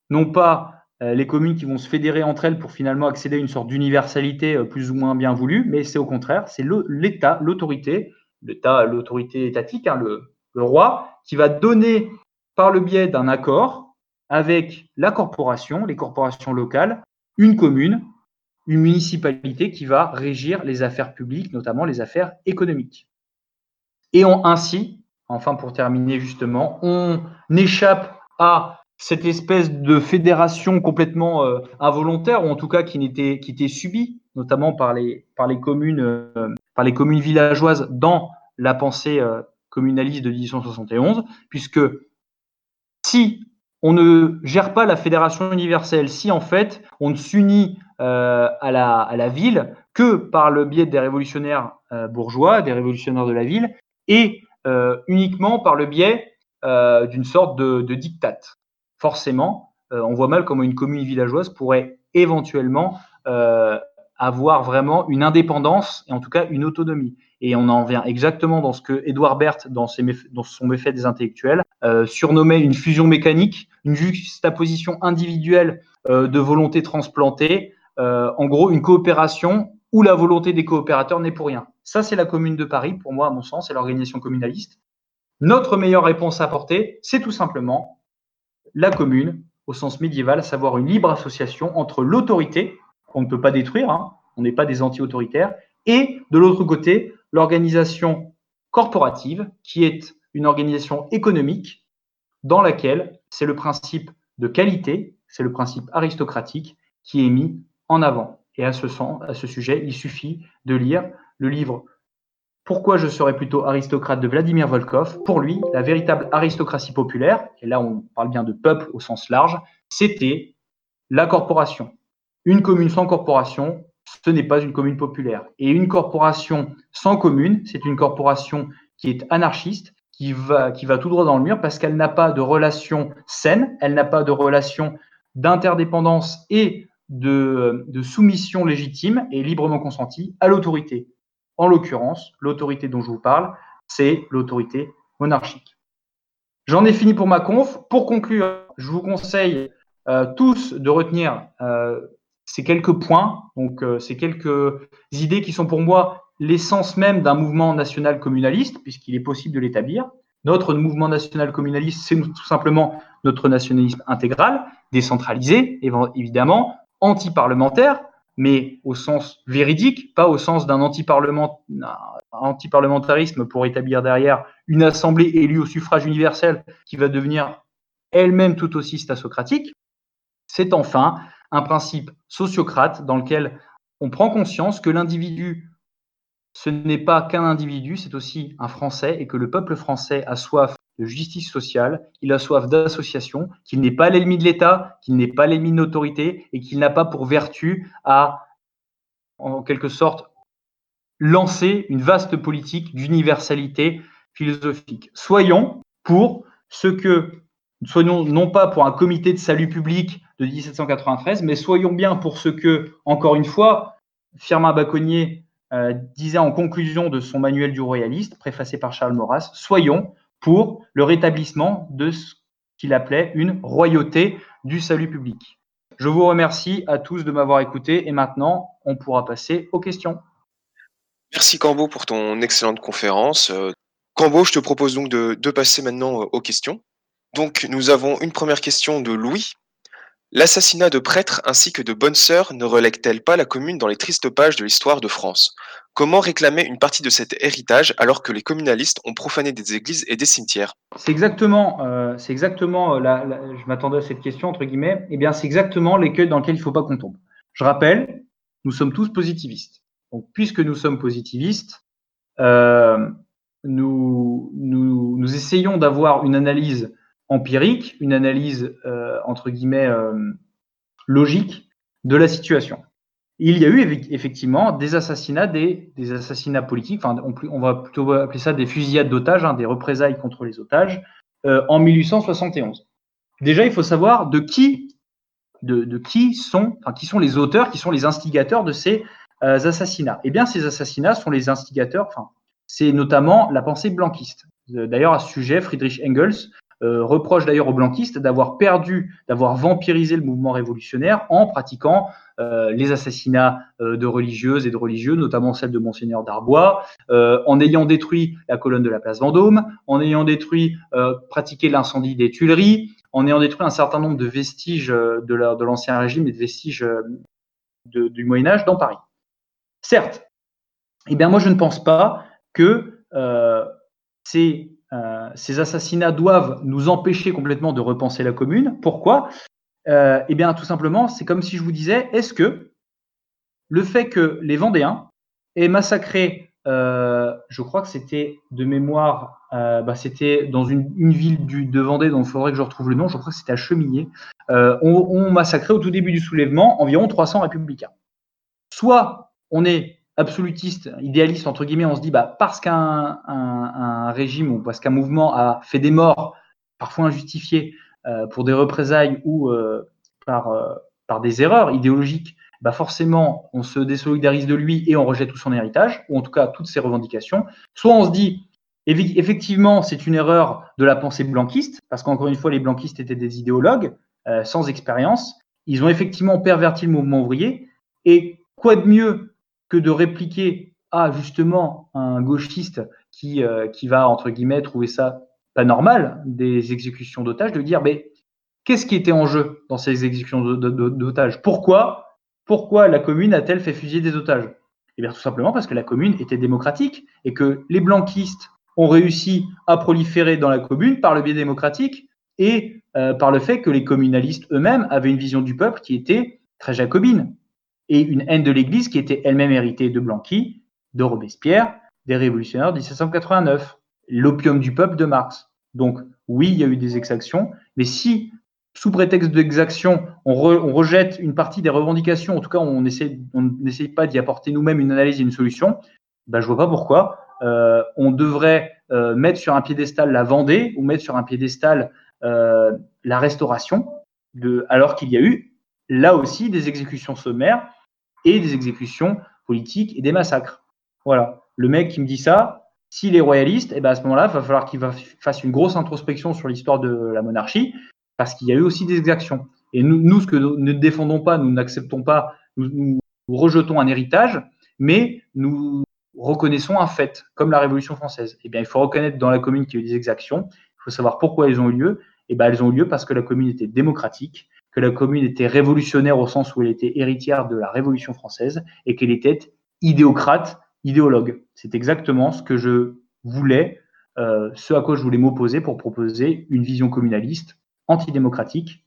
Non pas euh, les communes qui vont se fédérer entre elles pour finalement accéder à une sorte d'universalité euh, plus ou moins bien voulue, mais c'est au contraire, c'est l'État, l'autorité, l'État, l'autorité étatique, hein, le, le roi, qui va donner par le biais d'un accord avec la corporation, les corporations locales, une commune, une municipalité qui va régir les affaires publiques, notamment les affaires économiques. Et ainsi, enfin pour terminer justement, on échappe à cette espèce de fédération complètement euh, involontaire, ou en tout cas qui, n'était, était subie, notamment par les, par les, communes, euh, par les communes villageoises dans la pensée euh, communaliste de 1871, puisque si on ne gère pas la fédération universelle, si en fait on ne s'unit euh, à, la, ville que par le biais des révolutionnaires euh, bourgeois, des révolutionnaires de la ville, et euh, uniquement par le biais d'une sorte de, de. Forcément, on voit mal comment une commune villageoise pourrait éventuellement avoir vraiment une indépendance et en tout cas une autonomie. Et on en vient exactement dans ce que Edouard Berthe, dans, ses dans son méfait des intellectuels, euh, surnommait une fusion mécanique, une juxtaposition individuelle euh, de volonté transplantée, euh, en gros une coopération où la volonté des coopérateurs n'est pour rien. Ça, c'est la commune de Paris, pour moi, à mon sens, c'est l'organisation communaliste. Notre meilleure réponse à apporter, c'est tout simplement la commune, au sens médiéval, à savoir une libre association entre l'autorité, qu'on ne peut pas détruire, hein, on n'est pas des anti-autoritaires, et de l'autre côté, l'organisation corporative, qui est une organisation économique dans laquelle c'est le principe de qualité, c'est le principe aristocratique qui est mis en avant. Et à ce, sujet, il suffit de lire le livre Pourquoi je serais plutôt aristocrate de Vladimir Volkov. Pour lui, la véritable aristocratie populaire, et là on parle bien de peuple au sens large, c'était la corporation. Une commune sans corporation, ce n'est pas une commune populaire. Et une corporation sans commune, c'est une corporation qui est anarchiste, qui va, tout droit dans le mur parce qu'elle n'a pas de relation saine, elle n'a pas de relation d'interdépendance et de, de, soumission légitime et librement consentie à l'autorité. En l'occurrence, l'autorité dont je vous parle, c'est l'autorité monarchique. J'en ai fini pour ma conf. Pour conclure, je vous conseille euh, tous de retenir euh, ces quelques points, donc euh, ces quelques idées qui sont pour moi l'essence même d'un mouvement national communaliste, puisqu'il est possible de l'établir. Notre mouvement national communaliste, c'est tout simplement notre nationalisme intégral, décentralisé, évidemment, anti-parlementaire, mais au sens véridique, pas au sens d'un anti-parlementarisme pour établir derrière une assemblée élue au suffrage universel qui va devenir elle-même tout aussi stasocratique. C'est enfin un principe sociocrate dans lequel on prend conscience que l'individu, ce n'est pas qu'un individu, c'est aussi un Français et que le peuple français a soif de justice sociale, il a soif d'association, qu'il n'est pas l'ennemi de l'État, qu'il n'est pas l'ennemi de l'autorité et qu'il n'a pas pour vertu à, en quelque sorte, lancer une vaste politique d'universalité philosophique. Soyons pour ce que, soyons non pas pour un comité de salut public de 1793, mais soyons bien pour ce que, encore une fois, Firmin Baconnier euh, disait en conclusion de son manuel du royaliste, préfacé par Charles Maurras, soyons pour le rétablissement de ce qu'il appelait une royauté du salut public. Je vous remercie à tous de m'avoir écouté et maintenant on pourra passer aux questions. Merci Cambo pour ton excellente conférence. Euh, Cambo, je te propose donc de, passer maintenant aux questions. Donc nous avons une première question de Louis L'assassinat de prêtres ainsi que de bonnes sœurs ne relègue-t-elle pas la commune dans les tristes pages de l'histoire de France? Comment réclamer une partie de cet héritage alors que les communalistes ont profané des églises et des cimetières? C'est exactement, euh, c'est exactement, euh, je m'attendais à cette question entre guillemets. Eh bien, c'est exactement l'écueil dans lequel il ne faut pas qu'on tombe. Je rappelle, nous sommes tous positivistes. Donc, puisque nous sommes positivistes, euh, nous, essayons d'avoir une analyse empirique, une analyse euh, entre guillemets euh, logique de la situation. Il y a eu effectivement des assassinats, des, assassinats politiques, enfin, on, va plutôt appeler ça des fusillades d'otages, hein, des représailles contre les otages, euh, en 1871. Déjà, il faut savoir de qui, de, qui sont, enfin, qui sont les auteurs, qui sont les instigateurs de ces assassinats. Eh bien, ces assassinats sont les instigateurs, enfin, c'est notamment la pensée blanquiste. D'ailleurs, à ce sujet, Friedrich Engels euh, reproche d'ailleurs aux blanquistes d'avoir perdu, d'avoir vampirisé le mouvement révolutionnaire en pratiquant euh, les assassinats euh, de religieuses et de religieux, notamment celle de Monseigneur Darbois, en ayant détruit la colonne de la place Vendôme, en ayant détruit, pratiqué l'incendie des Tuileries, en ayant détruit un certain nombre de vestiges de l'ancien régime et de vestiges du Moyen Âge dans Paris. Certes, eh bien moi je ne pense pas que c'est euh, ces assassinats doivent nous empêcher complètement de repenser la commune. Pourquoi? Euh, Eh bien, tout simplement, c'est comme si je vous disais, est-ce que le fait que les Vendéens aient massacré, euh, je crois que c'était de mémoire, bah, c'était dans une, ville du, de Vendée, dont il faudrait que je retrouve le nom, je crois que c'était à Chemillé, ont on massacré au tout début du soulèvement environ 300 républicains. Soit on est absolutiste, idéaliste, entre guillemets, on se dit, bah, parce qu'un un, régime ou parce qu'un mouvement a fait des morts, parfois injustifiées, euh, pour des représailles ou euh, par, euh, par des erreurs idéologiques, bah forcément, on se désolidarise de lui et on rejette tout son héritage, ou en tout cas toutes ses revendications. Soit on se dit, effectivement, c'est une erreur de la pensée blanquiste, parce qu'encore une fois, les blanquistes étaient des idéologues sans expérience. Ils ont effectivement perverti le mouvement ouvrier. Et quoi de mieux que de répliquer à justement un gauchiste qui, euh, qui va, entre guillemets, trouver ça pas normal, des exécutions d'otages, de dire, mais qu'est-ce qui était en jeu dans ces exécutions d'otages? Pourquoi Pourquoi la commune a-t-elle fait fusiller des otages? Eh bien, tout simplement parce que la commune était démocratique et que les blanquistes ont réussi à proliférer dans la commune par le biais démocratique et euh, par le fait que les communalistes eux-mêmes avaient une vision du peuple qui était très jacobine et une haine de l'Église qui était elle-même héritée de Blanqui, de Robespierre, des révolutionnaires de 1789, l'opium du peuple de Marx. Donc oui, il y a eu des exactions, mais si sous prétexte d'exaction, on, rejette une partie des revendications, en tout cas on n'essaye pas d'y apporter nous-mêmes une analyse et une solution, ben, je vois pas pourquoi euh, on devrait euh, mettre sur un piédestal la Vendée ou mettre sur un piédestal euh, la Restauration, alors qu'il y a eu là aussi des exécutions sommaires et des exécutions politiques et des massacres. Voilà. Le mec qui me dit ça, s'il est royaliste, eh ben à ce moment-là, il va falloir qu'il fasse une grosse introspection sur l'histoire de la monarchie, parce qu'il y a eu aussi des exactions. Et nous, ce que nous ne défendons pas, nous n'acceptons pas, nous, rejetons un héritage, mais nous reconnaissons un fait, comme la Révolution française. Eh bien, il faut reconnaître dans la commune qu'il y a eu des exactions. Il faut savoir pourquoi elles ont eu lieu. Eh ben, elles ont eu lieu parce que la commune était démocratique, que la commune était révolutionnaire au sens où elle était héritière de la Révolution française et qu'elle était idéocrate, idéologue. C'est exactement ce que je voulais, euh, ce à quoi je voulais m'opposer pour proposer une vision communaliste, antidémocratique,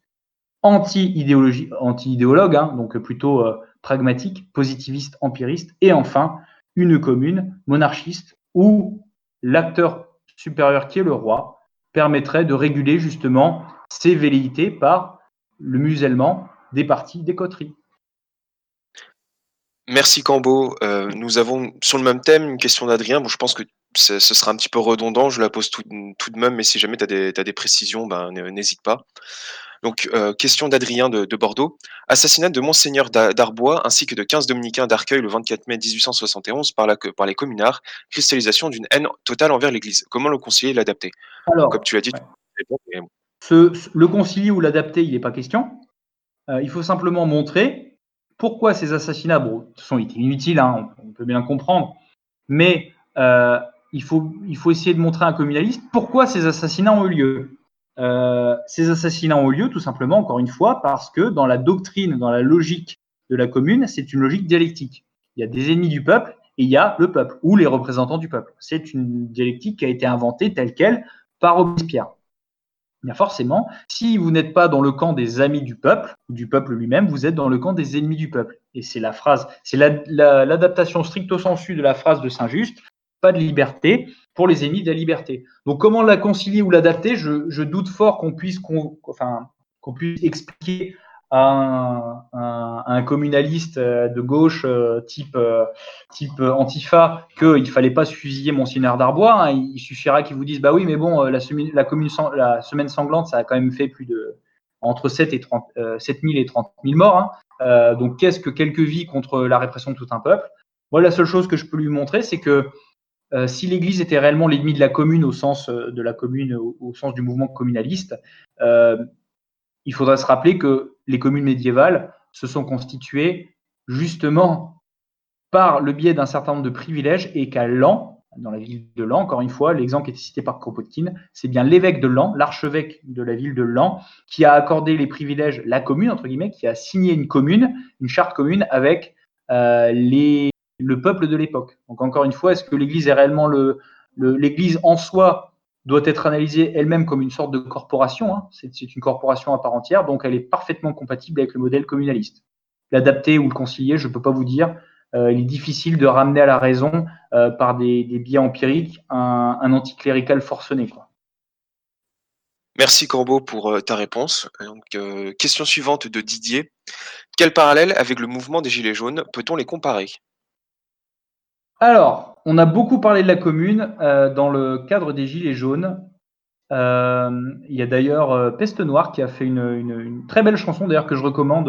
anti-idéologie, anti-idéologue, hein, donc plutôt euh, pragmatique, positiviste, empiriste, et enfin une commune monarchiste où l'acteur supérieur qui est le roi permettrait de réguler justement ses velléités par le musellement des parties des coteries. Merci Cambo. Euh, nous avons sur le même thème une question d'Adrien. Bon, je pense que ce sera un petit peu redondant, je la pose tout, de même, mais si jamais tu as, des précisions, ben, n'hésite pas. Donc, euh, question d'Adrien de, Bordeaux. Assassinat de Monseigneur d'Arbois ainsi que de 15 dominicains d'Arcueil le 24 mai 1871 par, la, par les communards. Cristallisation d'une haine totale envers l'Église. Comment le conseiller l'adapter? Comme tu l'as dit, le concilier ou l'adapter, il n'est pas question. Euh, il faut simplement montrer pourquoi ces assassinats bon, sont inutiles, hein, on, peut bien comprendre, mais euh, il, faut, il faut essayer de montrer à un communaliste pourquoi ces assassinats ont eu lieu. Euh, ces assassinats ont eu lieu tout simplement, encore une fois, parce que dans la doctrine, dans la logique de la commune, c'est une logique dialectique. Il y a des ennemis du peuple et il y a le peuple ou les représentants du peuple. C'est une dialectique qui a été inventée telle qu'elle par Robespierre. Bien forcément, si vous n'êtes pas dans le camp des amis du peuple, du peuple lui-même, vous êtes dans le camp des ennemis du peuple. Et c'est la phrase, c'est l'adaptation stricto sensu de la phrase de Saint-Just, pas de liberté pour les ennemis de la liberté. Donc comment la concilier ou l'adapter? Je, doute fort qu'on puisse expliquer à un, communaliste euh, de gauche euh, type, euh, type Antifa qu'il ne fallait pas se fusiller Monseigneur d'Arbois. Hein. il suffira qu'ils vous disent Bah oui, mais bon, la, semaine sanglante, ça a quand même fait plus de entre 7 et 30, 7 000 et 30 000 morts. Hein. donc qu'est-ce que quelques vies contre la répression de tout un peuple? Moi, la seule chose que je peux lui montrer, c'est que si l'Église était réellement l'ennemi de la commune au sens de la commune, au, sens du mouvement communaliste, il faudrait se rappeler que les communes médiévales se sont constituées justement par le biais d'un certain nombre de privilèges et qu'à Lan, dans la ville de Lan, encore une fois, l'exemple qui était cité par Kropotkin, c'est bien l'évêque de Lan, l'archevêque de la ville de Lan, qui a accordé les privilèges, la commune, entre guillemets, qui a signé une commune, une charte commune avec euh, le peuple de l'époque. Donc encore une fois, est-ce que l'Église est réellement le, l'Église en soi doit être analysée elle-même comme une sorte de corporation. Hein. C'est une corporation à part entière, donc elle est parfaitement compatible avec le modèle communaliste. L'adapter ou le concilier, je ne peux pas vous dire. Euh, il est difficile de ramener à la raison euh, par des, biais empiriques un, anticlérical forcené. Merci Corbeau pour euh, ta réponse. Question suivante de Didier. Quel parallèle avec le mouvement des Gilets jaunes peut-on les comparer? Alors, on a beaucoup parlé de la commune euh, dans le cadre des Gilets jaunes. Euh, il y a d'ailleurs euh, Peste Noire qui a fait une, très belle chanson, d'ailleurs, que je recommande,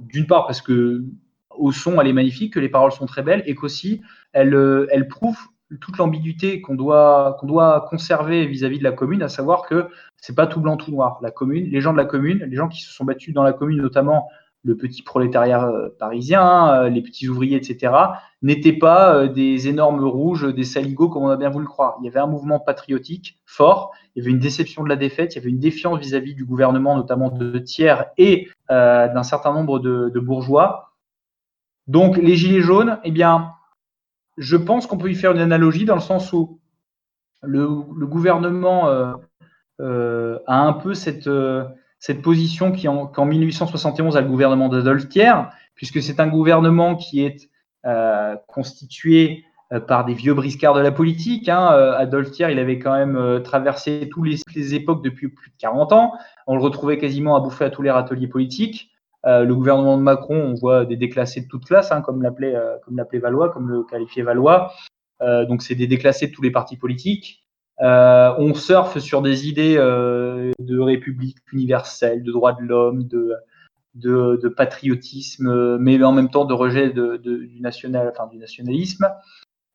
d'une part parce que au son, elle est magnifique, que les paroles sont très belles, et qu'aussi, elle, elle prouve toute l'ambiguïté qu'on doit, qu'on doit conserver vis-à-vis de la commune, à savoir que c'est pas tout blanc, tout noir. La commune, les gens de la commune, les gens qui se sont battus dans la commune, notamment le petit prolétariat euh, parisien, euh, les petits ouvriers, etc., n'étaient pas euh, des énormes rouges, des saligots comme on a bien voulu le croire. Il y avait un mouvement patriotique fort, il y avait une déception de la défaite, il y avait une défiance vis-à-vis du gouvernement, notamment de tiers et d'un certain nombre de, bourgeois. Donc les gilets jaunes, eh bien, je pense qu'on peut y faire une analogie dans le sens où le, gouvernement a un peu cette cette position qu'en 1871 a le gouvernement d'Adolphe Thiers, puisque c'est un gouvernement qui est euh, constitué euh, par des vieux briscards de la politique. Hein. Euh, Adolphe Thiers, il avait quand même traversé toutes les, époques depuis plus de 40 ans. On le retrouvait quasiment à bouffer à tous les râteliers politiques. le gouvernement de Macron, on voit des déclassés de toute classe, hein, comme l'appelait Valois, comme le qualifiait Valois. donc c'est des déclassés de tous les partis politiques. Euh, on surfe sur des idées euh, de république universelle, de droits de l'homme, de, patriotisme, mais en même temps de rejet du, national, enfin, du nationalisme.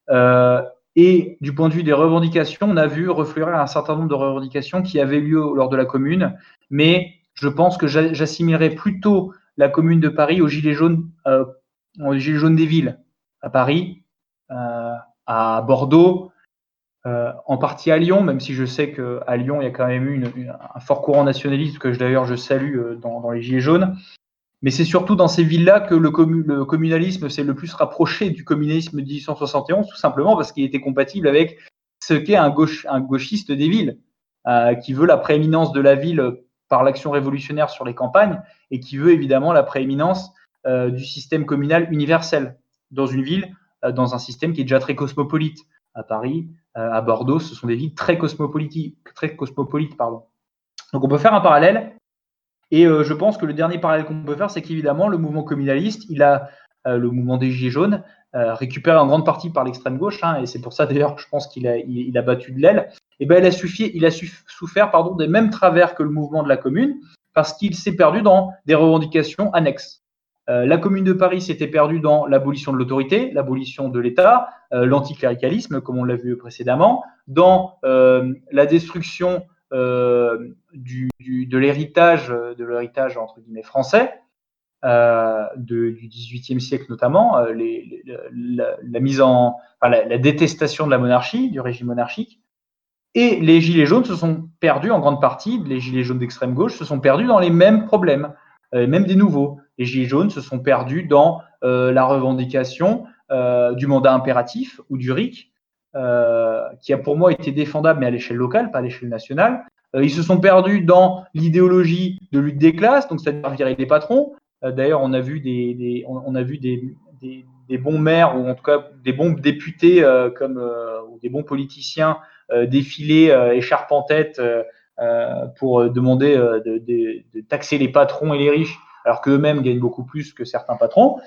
Euh, et du point de vue des revendications, on a vu refleurir un certain nombre de revendications qui avaient lieu lors de la commune, mais je pense que j'assimilerais plutôt la commune de Paris aux gilets jaunes, aux gilets jaunes des villes, à Paris, à Bordeaux, euh, en partie à Lyon, même si je sais qu'à Lyon, il y a quand même eu un fort courant nationaliste que d'ailleurs je salue euh, dans, les Gilets jaunes. Mais c'est surtout dans ces villes-là que le, communalisme s'est le plus rapproché du communisme de 1871, tout simplement parce qu'il était compatible avec ce qu'est un, gauchiste des villes, euh, qui veut la prééminence de la ville par l'action révolutionnaire sur les campagnes et qui veut évidemment la prééminence du système communal universel dans une ville, dans un système qui est déjà très cosmopolite. À Paris, euh, à Bordeaux, ce sont des villes très cosmopolites. Donc on peut faire un parallèle. Et euh, je pense que le dernier parallèle qu'on peut faire, c'est qu'évidemment, le mouvement communaliste, il a euh, le mouvement des Gilets jaunes, récupéré en grande partie par l'extrême gauche, hein, et c'est pour ça d'ailleurs je pense qu'il a, battu de l'aile, et ben il a, suffi, il a souffert pardon, des mêmes travers que le mouvement de la commune, parce qu'il s'est perdu dans des revendications annexes. Euh, la Commune de Paris s'était perdue dans l'abolition de l'autorité, l'abolition de l'État, euh, l'anticléricalisme, comme on l'a vu précédemment, dans euh, la destruction de l'héritage, de l'héritage entre guillemets français, du XVIIIe siècle notamment, la, la, détestation de la monarchie, du régime monarchique. Et les gilets jaunes se sont perdus en grande partie, les gilets jaunes d'extrême gauche se sont perdus dans les mêmes problèmes, même des nouveaux les Gilets jaunes se sont perdus dans euh, la revendication euh, du mandat impératif ou du RIC, qui a pour moi été défendable, mais à l'échelle locale, pas à l'échelle nationale. ils se sont perdus dans l'idéologie de lutte des classes, donc c'est-à-dire virer des patrons. D'ailleurs, on a vu des, bons maires ou en tout cas des bons députés comme ou des bons politiciens défiler écharpe en tête pour demander de, de, taxer les patrons et les riches alors qu'eux-mêmes gagnent beaucoup plus que certains patrons.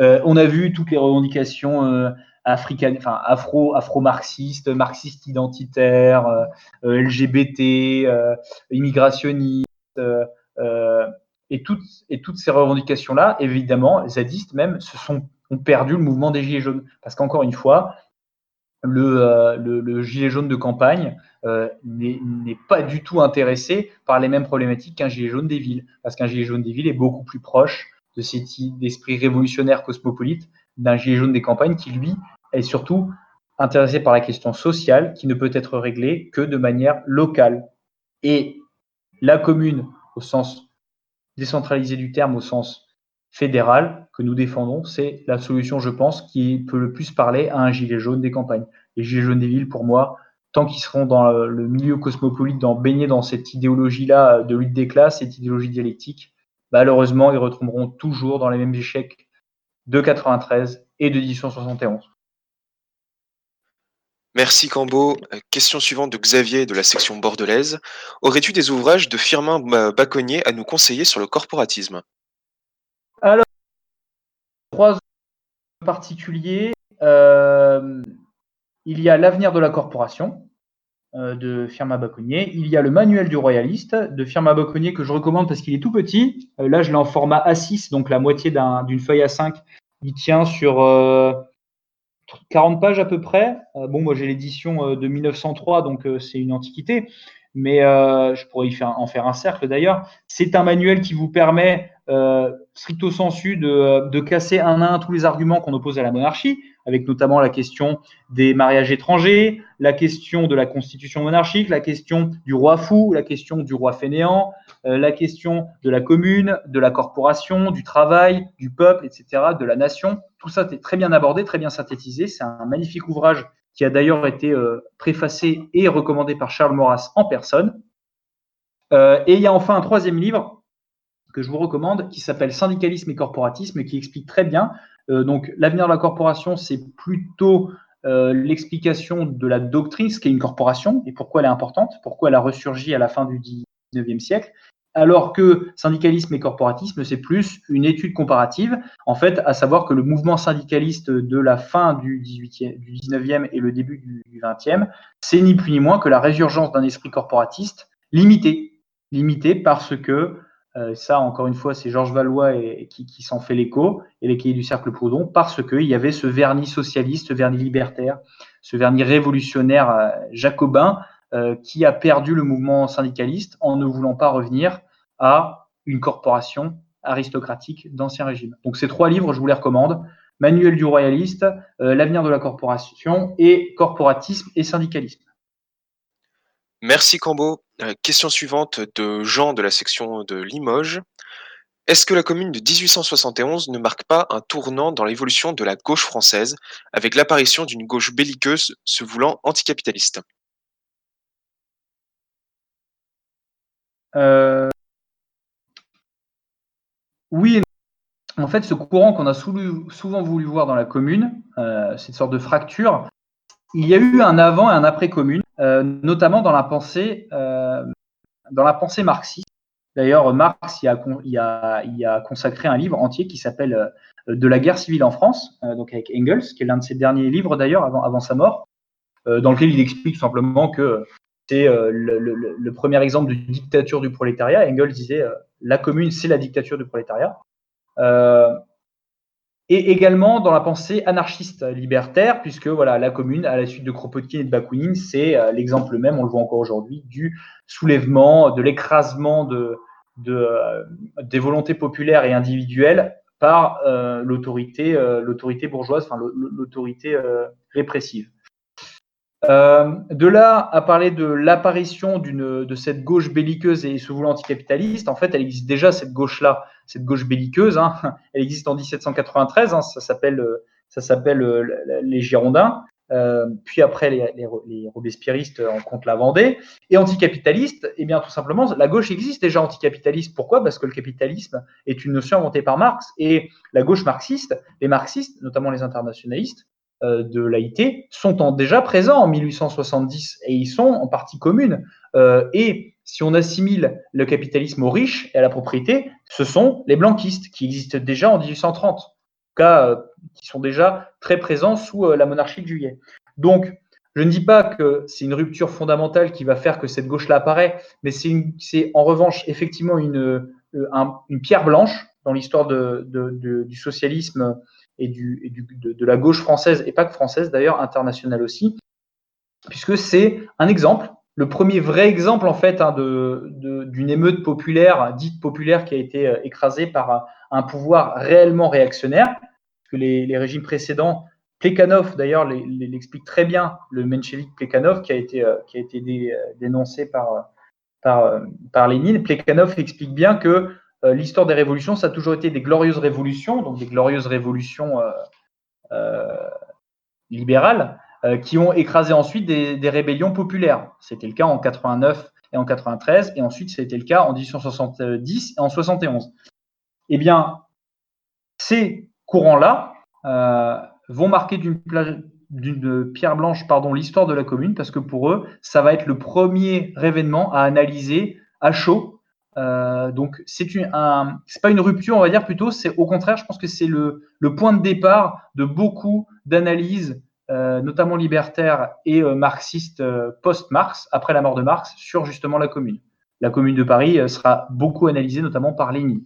Euh, on a vu toutes les revendications euh, africaines, enfin afro, afro-marxistes, marxistes identitaires, euh, LGBT, immigrationnistes, et toutes, et toutes ces revendications-là, évidemment, zadistes même, se sont ont perdu le mouvement des gilets jaunes, parce qu'encore une fois, le, le, gilet jaune de campagne n'est pas du tout intéressé par les mêmes problématiques qu'un gilet jaune des villes, parce qu'un gilet jaune des villes est beaucoup plus proche de cet d'esprit révolutionnaire cosmopolite d'un gilet jaune des campagnes qui, lui, est surtout intéressé par la question sociale qui ne peut être réglée que de manière locale. Et la commune, au sens décentralisé du terme, au sens fédéral que nous défendons, c'est la solution, je pense, qui peut le plus parler à un gilet jaune des campagnes. Les gilets jaunes des villes, pour moi, tant qu'ils seront dans le milieu cosmopolite, dans, baignés dans cette idéologie-là de lutte des classes, cette idéologie dialectique, malheureusement, ils retomberont toujours dans les mêmes échecs de 93 et de 1871. Merci Cambo. Question suivante de Xavier de la section bordelaise. Aurais-tu des ouvrages de Firmin Baconnier à nous conseiller sur le corporatisme? Alors, trois particuliers. Euh, il y a l'avenir de la corporation, euh, de Firma Baconnier. Il y a le manuel du royaliste de Firma Baconnier que je recommande parce qu'il est tout petit. Euh, là, je l'ai en format A6, donc la moitié d'une feuille A5. Il tient sur 40 euh, pages à peu près. bon, moi j'ai l'édition de 1903, donc c'est une antiquité, mais je pourrais en faire un cercle d'ailleurs. C'est un manuel qui vous permet, stricto sensu, de, casser un à un tous les arguments qu'on oppose à la monarchie avec notamment la question des mariages étrangers, la question de la constitution monarchique, la question du roi fou, la question du roi fainéant, euh, la question de la commune, de la corporation, du travail, du peuple, etc., de la nation. Tout ça est très bien abordé, très bien synthétisé. C'est un magnifique ouvrage qui a d'ailleurs été euh, préfacé et recommandé par Charles Maurras en personne. Euh, et il y a enfin un troisième livre que je vous recommande qui s'appelle Syndicalisme et corporatisme qui explique très bien euh, donc, l'avenir de la corporation, c'est plutôt euh, l'explication de la doctrine, ce qu'est une corporation et pourquoi elle est importante, pourquoi elle a ressurgi à la fin du 19e siècle. Alors que syndicalisme et corporatisme, c'est plus une étude comparative, en fait, à savoir que le mouvement syndicaliste de la fin du, 18e, du 19e et le début du, 20e, c'est ni plus ni moins que la résurgence d'un esprit corporatiste limité. Limité parce que euh, ça, encore une fois, c'est Georges Valois qui, s'en fait l'écho, et les cahiers du cercle Proudhon, parce qu'il y avait ce vernis socialiste, ce vernis libertaire, ce vernis révolutionnaire euh, jacobin, euh, qui a perdu le mouvement syndicaliste en ne voulant pas revenir à une corporation aristocratique d'ancien régime. Donc ces trois livres, je vous les recommande. Manuel du royaliste, L'avenir de la corporation et Corporatisme et syndicalisme. Merci Cambo. Euh, question suivante de Jean de la section de Limoges. Est-ce que la commune de 1871 ne marque pas un tournant dans l'évolution de la gauche française, avec l'apparition d'une gauche belliqueuse se voulant anticapitaliste? Euh... Oui, en fait, ce courant qu'on a souvent voulu voir dans la commune, euh, cette sorte de fracture, il y a eu un avant et un après commune, notamment dans la pensée, euh, dans la pensée marxiste. D'ailleurs, Marx y a, consacré un livre entier qui s'appelle euh, De la guerre civile en France, donc avec Engels, qui est l'un de ses derniers livres d'ailleurs avant, sa mort, dans lequel il explique simplement que c'est le, premier exemple de dictature du prolétariat. Engels disait la commune, c'est la dictature du prolétariat et également dans la pensée anarchiste libertaire, puisque voilà, la commune, à la suite de Kropotkin et de Bakounine, c'est euh, l'exemple même, on le voit encore aujourd'hui, du soulèvement, de l'écrasement de, euh, des volontés populaires et individuelles par euh, l'autorité, l'autorité bourgeoise, enfin l'autorité répressive. De là à parler de l'apparition de cette gauche belliqueuse et se voulant anticapitaliste, en fait, elle existe déjà cette gauche-là, cette gauche belliqueuse. Hein. elle existe en 1793. Hein, ça s'appelle, s'appelle euh, les Girondins. euh, puis après les, les, robespierristes en compte la Vendée, et anticapitaliste, eh bien tout simplement, la gauche existe déjà anticapitaliste. Pourquoi? Parce que le capitalisme est une notion inventée par Marx, et la gauche marxiste, les marxistes, notamment les internationalistes euh, de l'AIT, sont déjà présents en 1870, et ils sont en partie commune. Euh, et si on assimile le capitalisme aux riches et à la propriété, ce sont les blanquistes qui existent déjà en 1830, en tout cas euh, qui sont déjà très présents sous euh, la monarchie de Juillet. Donc, je ne dis pas que c'est une rupture fondamentale qui va faire que cette gauche-là apparaît, mais c'est en revanche effectivement une, euh, un, une pierre blanche dans l'histoire du socialisme et, de, la gauche française, et pas que française d'ailleurs, internationale aussi, puisque c'est un exemple le premier vrai exemple en fait hein, d'une émeute populaire, dite populaire, qui a été euh, écrasée par un pouvoir réellement réactionnaire, que les, régimes précédents, Plekhanov d'ailleurs l'explique très bien, le menshevik Plekhanov qui a été, euh, qui a été dé, euh, dénoncé par, par, par Lénine, Plekhanov explique bien que l'histoire des révolutions, ça a toujours été des glorieuses révolutions, donc des glorieuses révolutions euh, libérales, euh, qui ont écrasé ensuite des, rébellions populaires. C'était le cas en 89 et en 93, et ensuite c'était le cas en 1870 et en 71. Eh bien, ces courants-là euh, vont marquer d'une pierre blanche l'histoire de la commune parce que pour eux ça va être le premier événement à analyser à chaud euh, donc c'est un c'est pas une rupture on va dire plutôt c'est au contraire je pense que c'est le, point de départ de beaucoup d'analyses euh, notamment libertaire et euh, marxiste euh, post-Marx, après la mort de Marx, sur justement la commune. La commune de Paris sera beaucoup analysée, notamment par Lénine.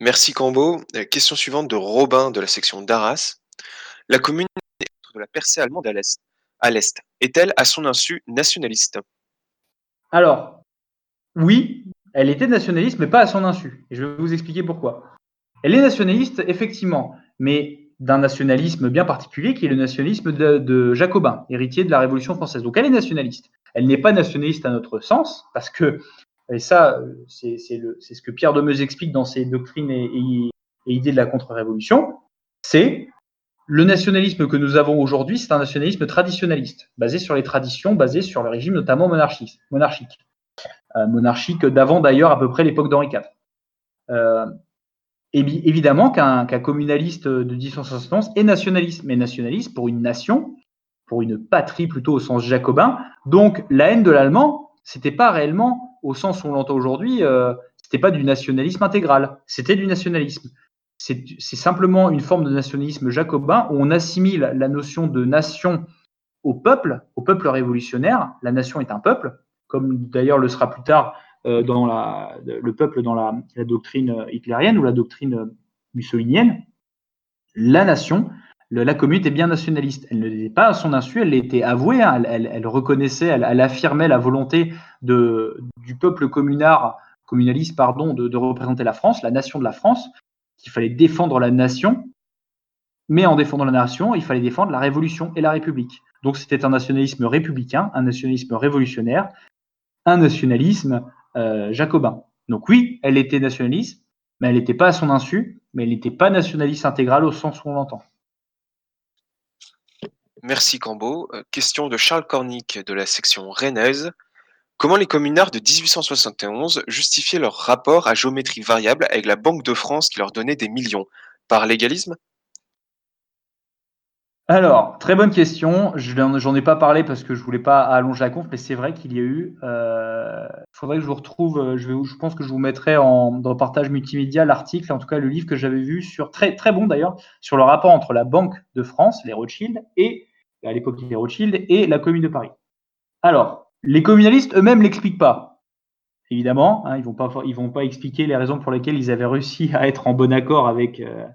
Merci Cambo. Question suivante de Robin de la section d'Arras. La commune de la percée allemande à l'Est est-elle à son insu nationaliste? Alors, oui, elle était nationaliste, mais pas à son insu. Et je vais vous expliquer pourquoi. Elle est nationaliste, effectivement, mais d'un nationalisme bien particulier qui est le nationalisme de, de, Jacobin, héritier de la Révolution française. Donc elle est nationaliste. Elle n'est pas nationaliste à notre sens, parce que, et ça, c'est ce que Pierre Demeuse explique dans ses doctrines et, idées de la contre-révolution, c'est le nationalisme que nous avons aujourd'hui, c'est un nationalisme traditionnaliste, basé sur les traditions, basé sur le régime notamment monarchique, monarchique, euh, monarchique d'avant d'ailleurs à peu près l'époque d'Henri IV. Évidemment qu'un communaliste de 1871 est nationaliste, mais nationaliste pour une nation, pour une patrie plutôt au sens jacobin. Donc la haine de l'allemand, c'était pas réellement au sens où on l'entend aujourd'hui, euh, c'était pas du nationalisme intégral, c'était du nationalisme. C'est simplement une forme de nationalisme jacobin où on assimile la notion de nation au peuple, au peuple révolutionnaire. La nation est un peuple, comme d'ailleurs le sera plus tard dans la, le peuple dans la, doctrine hitlérienne ou la doctrine mussolinienne, la nation, la commune est bien nationaliste. Elle ne l'était pas à son insu, elle l'était avouée, hein, elle, reconnaissait, elle, affirmait la volonté du peuple communard, communaliste pardon, de, de représenter la France, la nation de la France, qu'il fallait défendre la nation, mais en défendant la nation, il fallait défendre la révolution et la République. Donc c'était un nationalisme républicain, un nationalisme révolutionnaire, un nationalisme euh, jacobin. Donc oui, elle était nationaliste, mais elle n'était pas à son insu, mais elle n'était pas nationaliste intégrale au sens où on l'entend. Merci Cambo. Euh, question de Charles Cornic de la section rennaise. Comment les communards de 1871 justifiaient leur rapport à géométrie variable avec la Banque de France qui leur donnait des millions? Par légalisme? Alors, très bonne question. Je n'en ai pas parlé parce que je voulais pas allonger la conf, mais c'est vrai qu'il y a eu. Il euh, faudrait que je vous retrouve. Euh, je, pense que je vous mettrai en, dans le partage multimédia l'article, en tout cas le livre que j'avais vu sur très très bon d'ailleurs sur le rapport entre la Banque de France, les Rothschild et à l'époque les Rothschild et la Commune de Paris. Alors, les communalistes eux-mêmes l'expliquent pas. Évidemment, hein, ils vont pas ils vont pas expliquer les raisons pour lesquelles ils avaient réussi à être en bon accord avec. Euh,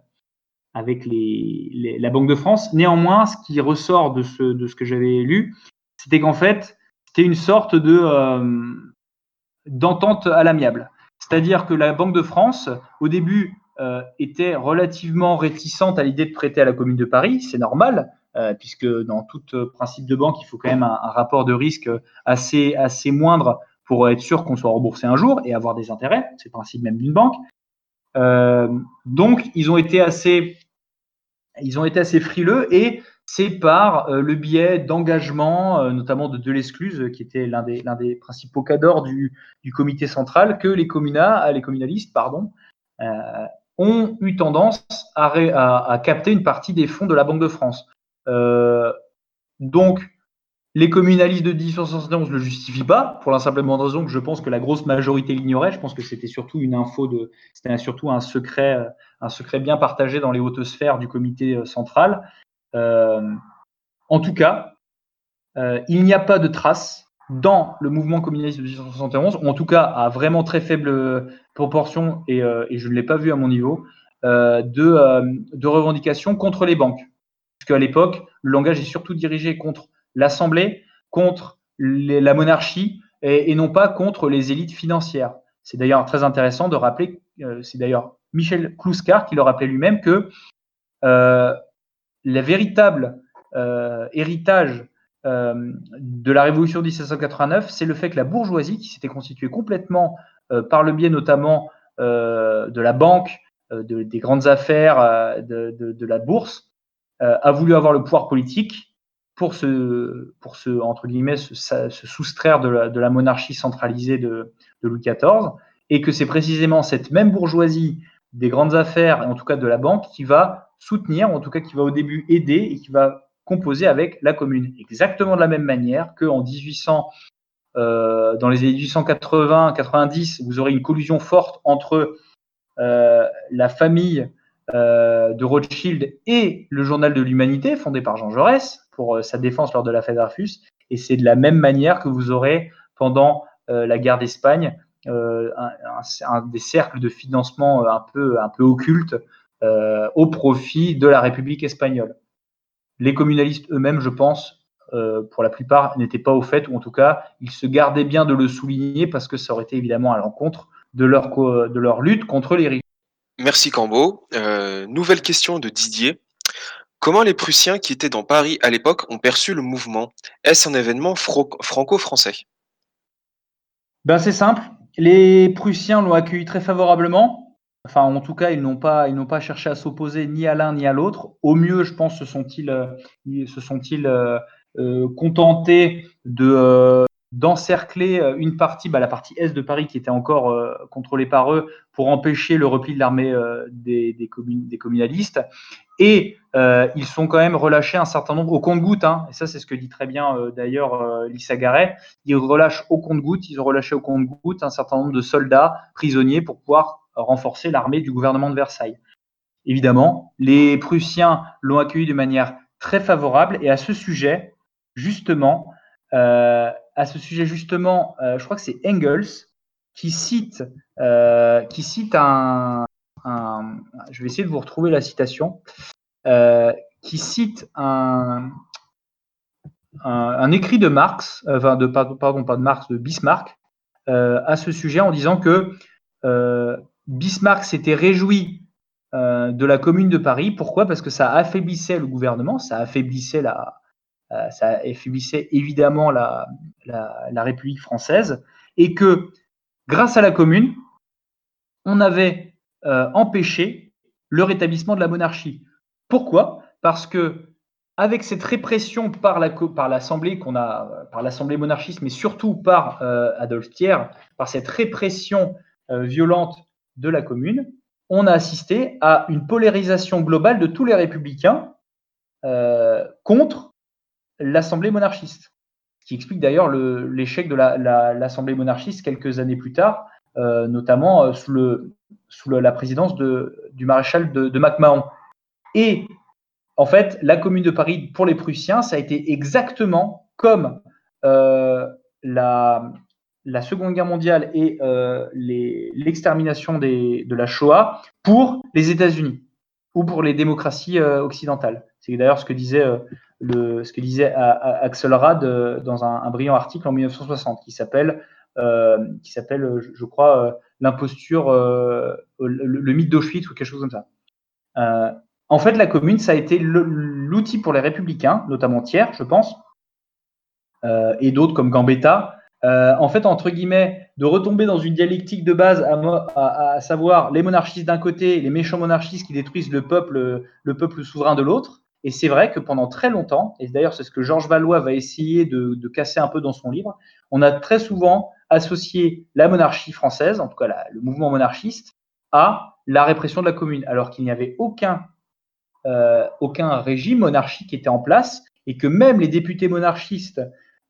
avec les, les, la Banque de France. Néanmoins, ce qui ressort de ce, de ce que j'avais lu, c'était qu'en fait, c'était une sorte de euh, d'entente à l'amiable. C'est-à-dire que la Banque de France, au début, euh, était relativement réticente à l'idée de prêter à la Commune de Paris. C'est normal, euh, puisque dans tout principe de banque, il faut quand même un, un, rapport de risque assez, assez moindre pour être sûr qu'on soit remboursé un jour et avoir des intérêts. C'est le principe même d'une banque. Euh, donc, ils ont été assez, ils ont été assez frileux et c'est par le biais d'engagement, notamment de Delescluze, qui était l'un des, principaux cadors du, comité central, que les, communas, les communalistes pardon, ont eu tendance à, à, à, capter une partie des fonds de la Banque de France. donc, les communalistes de 1871 ne le justifient pas, pour la simple raison que je pense que la grosse majorité l'ignorait. Je pense que c'était surtout une info de, c'était surtout un secret, un secret bien partagé dans les hautes sphères du comité euh, central. Euh, en tout cas, euh, il n'y a pas de trace dans le mouvement communaliste de 1871, ou en tout cas à vraiment très faible proportion, et, et je ne l'ai pas vu à mon niveau, de, de revendications contre les banques. Parce qu'à l'époque, le langage est surtout dirigé contre l'Assemblée contre la monarchie et, non pas contre les élites financières. C'est d'ailleurs très intéressant de rappeler, euh, c'est d'ailleurs Michel Kluskar qui le rappelait lui-même, que euh, le véritable euh, héritage de la Révolution de 1789, c'est le fait que la bourgeoisie, qui s'était constituée complètement par le biais notamment de la banque, des grandes affaires, de la bourse, a voulu avoir le pouvoir politique pour se, pour se, entre guillemets, se, soustraire de la, de la, monarchie centralisée de, Louis XIV, et que c'est précisément cette même bourgeoisie des grandes affaires, en tout cas de la banque, qui va soutenir, en tout cas qui va au début aider, et qui va composer avec la commune. Exactement de la même manière qu'en 1800, euh, dans les années 1880-90, vous aurez une collusion forte entre euh, la famille euh, de Rothschild et le journal de l'humanité, fondé par Jean Jaurès, euh, sa défense lors de l'affaire Dreyfus. Et c'est de la même manière que vous aurez pendant euh, la guerre d'Espagne euh, des cercles de financement un peu, un peu occultes au profit de la République espagnole. Les communalistes eux-mêmes, je pense, pour la plupart, n'étaient pas au fait, ou en tout cas, ils se gardaient bien de le souligner parce que ça aurait été évidemment à l'encontre de leur, de leur lutte contre les riches. Merci Cambo. nouvelle question de Didier. Comment les Prussiens qui étaient dans Paris à l'époque ont perçu le mouvement? Est-ce un événement franco-français? Ben, C'est simple. Les Prussiens l'ont accueilli très favorablement. Enfin, en tout cas, ils n'ont pas, cherché à s'opposer ni à l'un ni à l'autre. Au mieux, je pense, se sont-ils, euh, euh, euh, contentés de, d'encercler euh, une partie, bah, la partie est de Paris qui était encore euh, contrôlée par eux pour empêcher le repli de l'armée euh, des, des, des, communalistes. Et ils sont quand même relâchés un certain nombre au compte-gouttes, hein, et ça c'est ce que dit très bien d'ailleurs Lisa ils relâchent au compte-gouttes, ils ont relâché au compte-gouttes un certain nombre de soldats prisonniers pour pouvoir renforcer l'armée du gouvernement de Versailles. Évidemment, les Prussiens l'ont accueilli de manière très favorable, et à ce sujet, justement, à ce sujet justement, euh, je crois que c'est Engels qui cite, euh, qui cite un, je vais essayer de vous retrouver la citation, qui cite un, un, écrit de Marx, enfin de pardon pas de Marx, de Bismarck à ce sujet en disant que Bismarck s'était réjoui de la Commune de Paris. Pourquoi? Parce que ça affaiblissait le gouvernement, ça affaiblissait la, euh, ça affaiblissait évidemment la, République française, et que grâce à la Commune, on avait euh, empêché le rétablissement de la monarchie. Pourquoi? Parce que avec cette répression par l'Assemblée qu'on a, par l'Assemblée monarchiste, mais surtout par euh, Adolphe Thiers, par cette répression violente de la Commune, on a assisté à une polarisation globale de tous les républicains contre l'Assemblée monarchiste, qui explique d'ailleurs l'échec de l'Assemblée monarchiste quelques années plus tard, euh, notamment euh, sous, la présidence de, du maréchal de, MacMahon. Et en fait, la Commune de Paris, pour les Prussiens, ça a été exactement comme euh, la, Seconde Guerre mondiale et l'extermination de la Shoah pour les États-Unis ou pour les démocraties occidentales. C'est d'ailleurs ce que disait ce que disait Axel Rad euh, dans un, brillant article en 1960 qui s'appelle, euh, qui s'appelle, je, crois, euh, l'imposture, le, mythe d'Auschwitz ou quelque chose comme ça. en fait, la commune, ça a été l'outil pour les républicains, notamment Thiers, je pense, et d'autres comme Gambetta, en fait, entre guillemets, de retomber dans une dialectique de base, à, savoir les monarchistes d'un côté, les méchants monarchistes qui détruisent le peuple, le peuple souverain de l'autre, Et c'est vrai que pendant très longtemps, et d'ailleurs c'est ce que Georges Valois va essayer de, casser un peu dans son livre, on a très souvent associé la monarchie française, en tout cas le mouvement monarchiste, à la répression de la commune, alors qu'il n'y avait aucun, euh, aucun régime monarchique qui était en place, et que même les députés monarchistes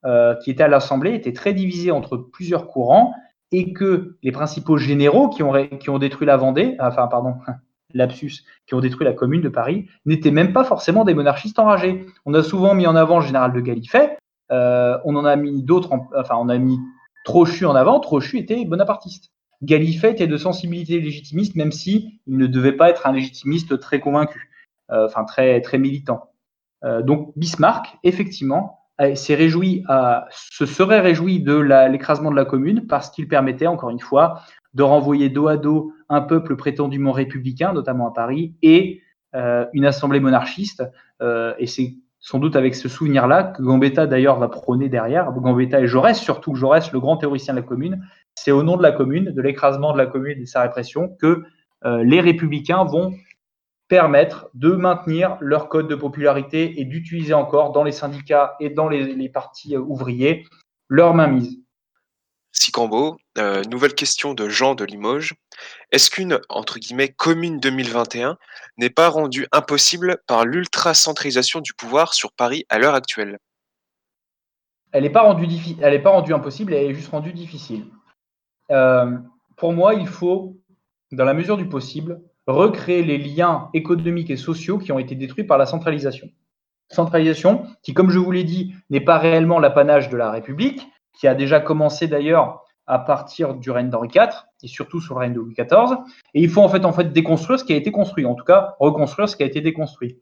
euh, qui étaient à l'Assemblée étaient très divisés entre plusieurs courants, et que les principaux généraux qui ont, qui ont détruit la Vendée, enfin pardon, lapsus, qui ont détruit la commune de Paris, n'étaient même pas forcément des monarchistes enragés. On a souvent mis en avant le général de Galifet, euh, on en a mis d'autres, enfin on a mis Trochu en avant, Trochu était bonapartiste. Galifet était de sensibilité légitimiste, même si il ne devait pas être un légitimiste très convaincu, euh, enfin très très militant. Euh, donc Bismarck, effectivement, à, se serait réjoui de l'écrasement de la commune parce qu'il permettait, encore une fois, de renvoyer dos à dos un peuple prétendument républicain, notamment à Paris, et euh, une assemblée monarchiste. Euh, et c'est sans doute avec ce souvenir-là que Gambetta d'ailleurs va prôner derrière, Gambetta et Jaurès, surtout Jaurès, le grand théoricien de la commune, c'est au nom de la commune, de l'écrasement de la commune et de sa répression, que euh, les républicains vont permettre de maintenir leur code de popularité et d'utiliser encore dans les syndicats et dans les, les partis ouvriers leur mainmise. Sicambo, euh, nouvelle question de Jean de Limoges. Est-ce qu'une entre guillemets commune 2021 n'est pas rendue impossible par l'ultra-centralisation du pouvoir sur Paris à l'heure actuelle? Elle n'est pas, rendue elle pas rendue impossible, elle est juste rendue difficile. Euh, pour moi, il faut, dans la mesure du possible, recréer les liens économiques et sociaux qui ont été détruits par la centralisation. Centralisation qui, comme je vous l'ai dit, n'est pas réellement l'apanage de la République, qui a déjà commencé d'ailleurs à partir du règne d'Henri IV et surtout sous le règne de Louis XIV. Et il faut en fait, en fait déconstruire ce qui a été construit, en tout cas reconstruire ce qui a été déconstruit.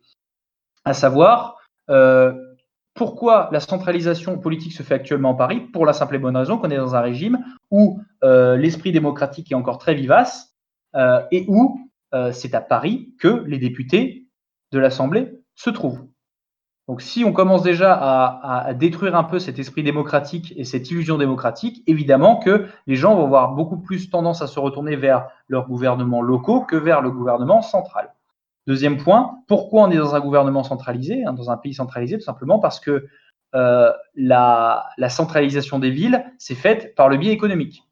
À savoir, euh, pourquoi la centralisation politique se fait actuellement en Paris? Pour la simple et bonne raison qu'on est dans un régime où euh, l'esprit démocratique est encore très vivace euh, et où euh, c'est à Paris que les députés de l'Assemblée se trouvent. Donc si on commence déjà à, détruire un peu cet esprit démocratique et cette illusion démocratique, évidemment que les gens vont avoir beaucoup plus tendance à se retourner vers leurs gouvernements locaux que vers le gouvernement central. Deuxième point, pourquoi on est dans un gouvernement centralisé, hein, dans un pays centralisé? Tout simplement parce que euh, la, centralisation des villes s'est faite par le biais économique.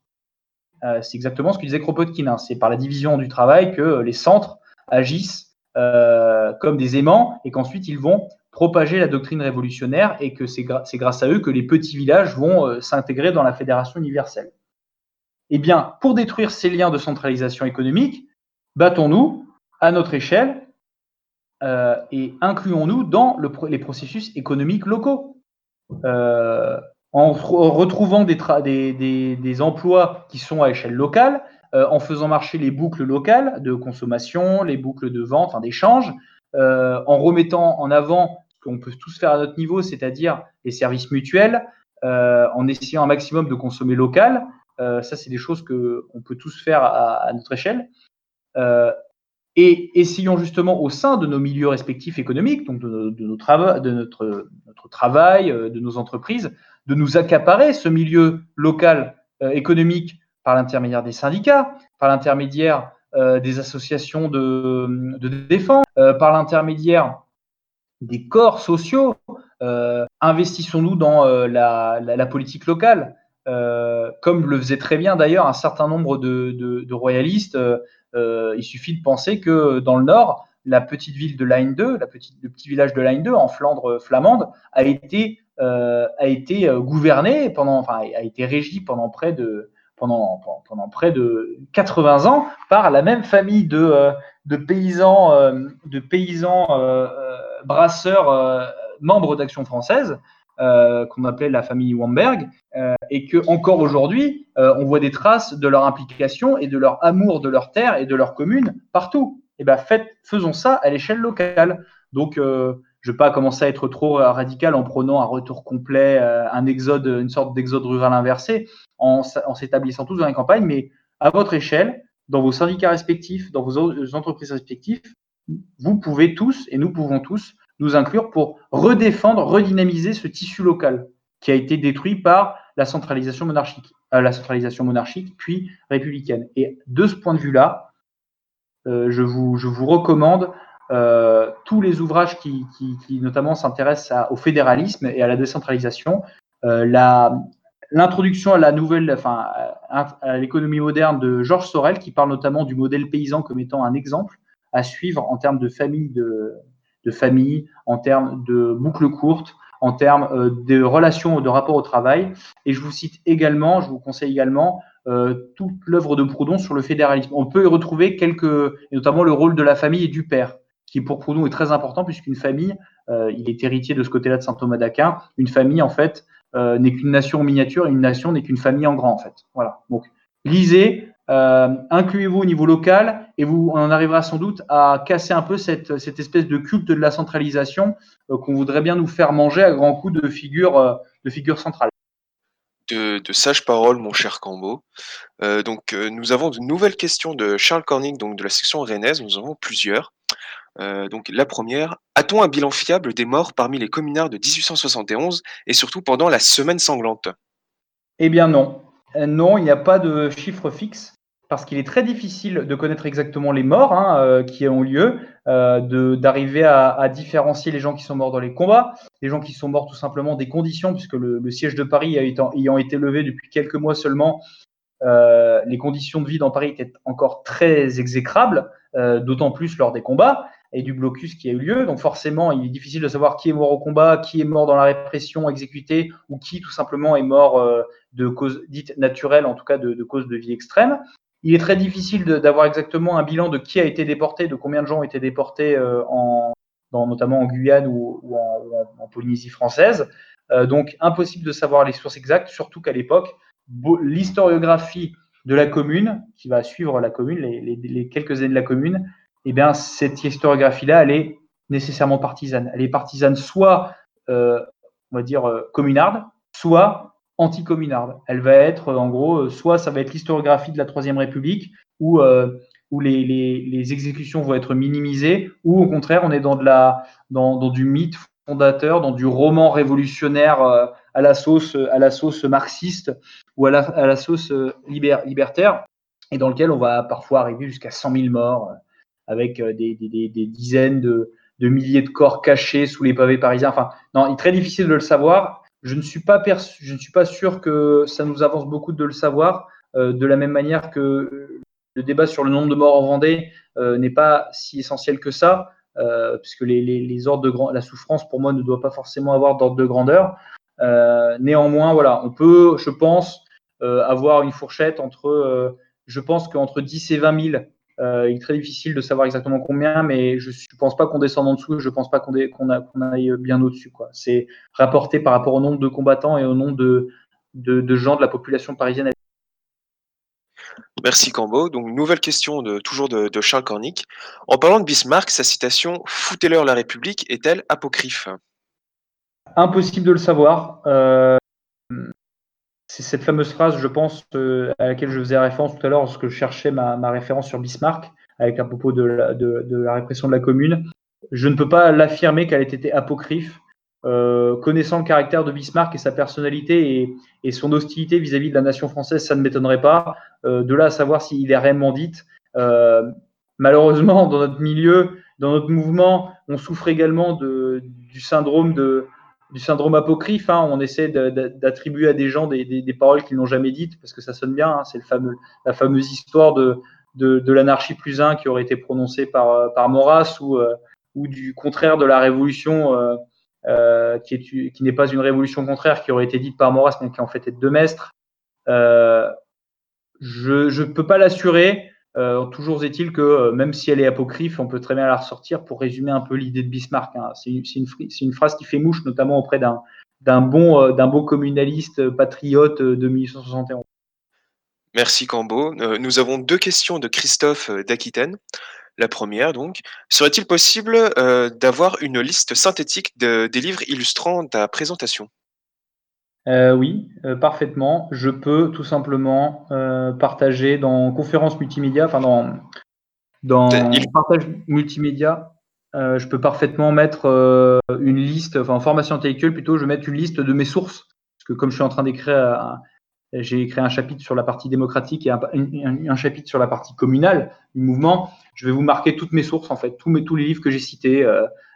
Euh, c'est exactement ce que disait Kropotkin. Hein. c'est par la division du travail que les centres agissent euh, comme des aimants et qu'ensuite ils vont propager la doctrine révolutionnaire et que c'est grâce à eux que les petits villages vont euh, s'intégrer dans la fédération universelle. Eh bien, pour détruire ces liens de centralisation économique, battons-nous à notre échelle et incluons-nous dans les processus économiques locaux. En retrouvant des, emplois qui sont à échelle locale, en faisant marcher les boucles locales de consommation, les boucles de vente, d'échange, en remettant en avant qu'on peut tous faire à notre niveau, c'est-à-dire les services mutuels, euh, en essayant un maximum de consommer local. Euh, ça, c'est des choses qu'on peut tous faire à, notre échelle. Euh, et essayons justement au sein de nos milieux respectifs économiques, donc de, notre, travail, de nos entreprises, de nous accaparer ce milieu local économique par l'intermédiaire des syndicats, par l'intermédiaire des associations de, défense, par l'intermédiaire des corps sociaux. Euh, investissons-nous dans euh, la, politique locale, euh, comme le faisait très bien d'ailleurs un certain nombre de, royalistes. il suffit de penser que dans le Nord, la petite ville de Line 2, la petite, le petit village de Line 2 en Flandre flamande, a été, a été gouverné pendant, enfin, a été régi pendant près de pendant, pendant près de 80 ans par la même famille de, de paysans, de paysans brasseurs euh, membres d'Action française, euh, qu'on appelait la famille Wamberg, euh, et que encore aujourd'hui, on voit des traces de leur implication et de leur amour de leur terre et de leur commune partout. Et eh ben, faisons ça à l'échelle locale. Donc, je ne vais pas commencer à être trop radical en prenant un retour complet, un exode, une sorte d'exode rural inversé, en, s'établissant tous dans les campagnes, mais à votre échelle, dans vos syndicats respectifs, dans vos entreprises respectives, vous pouvez tous, et nous pouvons tous, nous inclure pour redéfendre, redynamiser ce tissu local qui a été détruit par la centralisation monarchique, euh, la centralisation monarchique puis républicaine. Et de ce point de vue-là, euh, je, vous, je vous recommande tous les ouvrages qui, qui, notamment s'intéressent au fédéralisme et à la décentralisation. L'introduction à la nouvelle, enfin, à l'économie moderne de Georges Sorel, qui parle notamment du modèle paysan comme étant un exemple à suivre en termes de famille, de, de famille en termes de boucles courtes, en termes euh, de relations, de rapport au travail. Et je vous cite également, je vous conseille également euh, toute l'œuvre de Proudhon sur le fédéralisme. On peut y retrouver quelques, notamment le rôle de la famille et du père, qui pour Proudhon est très important puisqu'une famille, euh, il est héritier de ce côté-là de saint Thomas d'Aquin. Une famille, en fait, n'est qu'une nation en miniature, et une nation n'est qu'une famille en grand, en fait. Voilà. Donc, lisez, euh, incluez-vous au niveau local et vous on en arrivera sans doute à casser un peu cette, espèce de culte de la centralisation euh, qu'on voudrait bien nous faire manger à grands coups de figures euh, de figure centrales. De, sages paroles, mon cher Cambo. donc, nous avons de nouvelles questions de Charles Corning, donc de la section rennaise. Nous en avons plusieurs. Donc, la première a-t-on un bilan fiable des morts parmi les communards de 1871 et surtout pendant la semaine sanglante? Eh bien, non. Non, il n'y a pas de chiffre fixe parce qu'il est très difficile de connaître exactement les morts hein, euh, qui ont lieu, euh, d'arriver à, différencier les gens qui sont morts dans les combats, les gens qui sont morts tout simplement des conditions, puisque le, siège de Paris ayant été levé depuis quelques mois seulement, euh, les conditions de vie dans Paris étaient encore très exécrables, d'autant plus lors des combats et du blocus qui a eu lieu. Donc forcément, il est difficile de savoir qui est mort au combat, qui est mort dans la répression exécutée, ou qui tout simplement est mort de cause dite naturelle, en tout cas de, de cause de vie extrême. Il est très difficile d'avoir exactement un bilan de qui a été déporté, de combien de gens ont été déportés euh, notamment en Guyane ou, en, Polynésie française. Euh, donc impossible de savoir les sources exactes, surtout qu'à l'époque, l'historiographie de la commune, qui va suivre la commune, les, quelques années de la commune, eh bien, cette historiographie-là, elle est nécessairement partisane. Elle est partisane soit, euh, on va dire, communarde, soit anticommunarde. Elle va être, en gros, euh, soit ça va être l'historiographie de la Troisième République, où, euh, où les, exécutions vont être minimisées, ou au contraire, on est dans, de la, dans, du mythe fondateur, dans du roman révolutionnaire euh, à, la sauce, à la sauce marxiste ou à la sauce libertaire, et dans lequel on va parfois arriver jusqu'à 100 000 morts, avec des, des, dizaines de, milliers de corps cachés sous les pavés parisiens. Enfin, non, il est très difficile de le savoir. Je ne suis pas, sûr que ça nous avance beaucoup de le savoir, euh, de la même manière que le débat sur le nombre de morts en Vendée euh, n'est pas si essentiel que ça, euh, puisque les, ordres de la souffrance pour moi ne doit pas forcément avoir d'ordre de grandeur. néanmoins, voilà, on peut, je pense, avoir une fourchette entre, je pense qu'entre 10 et 20 000 euh, il est très difficile de savoir exactement combien, mais je ne pense pas qu'on descende en dessous, je ne pense pas qu'on aille bien au-dessus. C'est rapporté par rapport au nombre de combattants et au nombre de, de, gens de la population parisienne. Merci Cambo. Donc, nouvelle question de, toujours de, Charles Cornic. En parlant de Bismarck, sa citation Foutez-leur la République est-elle apocryphe? Impossible de le savoir. Euh, c'est cette fameuse phrase, je pense, euh, à laquelle je faisais référence tout à l'heure lorsque je cherchais ma, référence sur Bismarck, avec à propos de la, répression de la commune. Je ne peux pas l'affirmer qu'elle ait été apocryphe. Euh, connaissant le caractère de Bismarck et sa personnalité et, son hostilité vis-à-vis de la nation française, ça ne m'étonnerait pas. Euh, de là à savoir s'il est réellement dite. malheureusement, dans notre milieu, dans notre mouvement, on souffre également du syndrome de, du syndrome apocryphe. Hein. on essaie d'attribuer à des gens des, paroles qu'ils n'ont jamais dites parce que ça sonne bien. Hein. c'est la fameuse histoire de, de, l'anarchie plus un qui aurait été prononcée par, par Maurras ou, euh, ou du contraire de la révolution euh, euh, qui, est, qui n'est pas une révolution contraire qui aurait été dite par Maurras mais qui en fait est de Mestre. je ne peux pas l'assurer. Euh, toujours est-il que euh, même si elle est apocryphe, on peut très bien la ressortir pour résumer un peu l'idée de Bismarck. Hein. C'est une, phrase qui fait mouche, notamment auprès d'un bon, euh, bon communaliste patriote de 1871. Merci Cambo. nous avons deux questions de Christophe d'Aquitaine. La première, donc, serait-il possible d'avoir une liste synthétique des livres illustrant ta présentation? Euh, oui, euh, parfaitement. Je peux tout simplement euh, partager dans conférence multimédia, enfin dans, dans partage multimédia, je peux parfaitement mettre une liste, enfin en formation intellectuelle plutôt, je vais mettre une liste de mes sources. Parce que comme je suis en train d'écrire, j'ai écrit un chapitre sur la partie démocratique et un, chapitre sur la partie communale du mouvement, je vais vous marquer toutes mes sources, en fait, tous, mes, tous les livres que j'ai cités.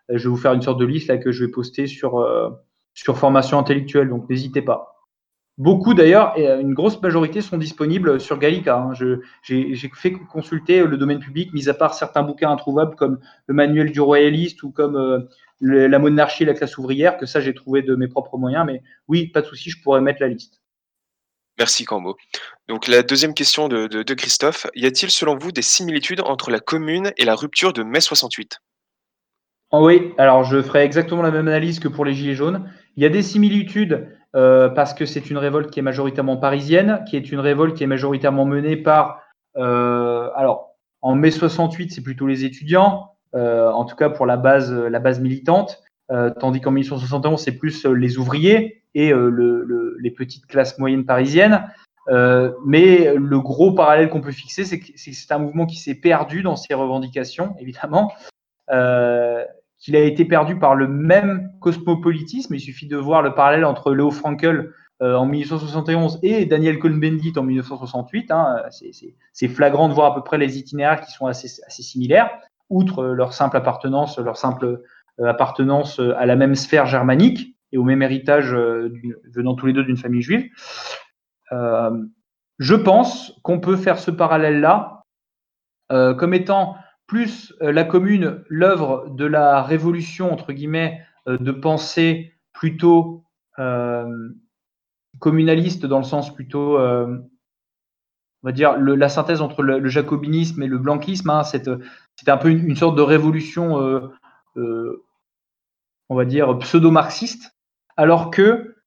Je vais vous faire une sorte de liste là, que je vais poster sur, sur formation intellectuelle, donc n'hésitez pas. Beaucoup d'ailleurs, et une grosse majorité sont disponibles sur Gallica. Hein. J'ai fait consulter le domaine public, mis à part certains bouquins introuvables comme le manuel du royaliste ou comme la monarchie et la classe ouvrière, que ça j'ai trouvé de mes propres moyens. Mais oui, pas de souci, je pourrais mettre la liste. Merci Cambo. Donc la deuxième question de, Christophe, y a-t-il selon vous des similitudes entre la commune et la rupture de mai 68 Oui, alors je ferai exactement la même analyse que pour les Gilets jaunes. Il y a des similitudes euh, parce que c'est une révolte qui est majoritairement parisienne, qui est une révolte qui est majoritairement menée par... Euh, alors, en mai 68, c'est plutôt les étudiants, euh, en tout cas pour la base, la base militante, tandis qu'en 1871, c'est plus les ouvriers et euh, le, les petites classes moyennes parisiennes. Euh, mais le gros parallèle qu'on peut fixer, c'est que c'est un mouvement qui s'est perdu dans ses revendications, évidemment, euh, qu'il a été perdu par le même cosmopolitisme. Il suffit de voir le parallèle entre Léo Frankel en 1871 et Daniel Cohn-Bendit en 1968. Hein. C'est flagrant de voir à peu près les itinéraires qui sont assez, similaires, outre leur simple appartenance, leur simple appartenance à la même sphère germanique et au même héritage euh, venant tous les deux d'une famille juive. Euh, je pense qu'on peut faire ce parallèle-là euh, comme étant plus la commune l'œuvre de la révolution, entre guillemets, de pensée plutôt communaliste dans le sens plutôt, on va dire, la synthèse entre le, jacobinisme et le blanquisme. Hein, C'était un peu une, sorte de révolution, on va dire, pseudo-marxiste, alors que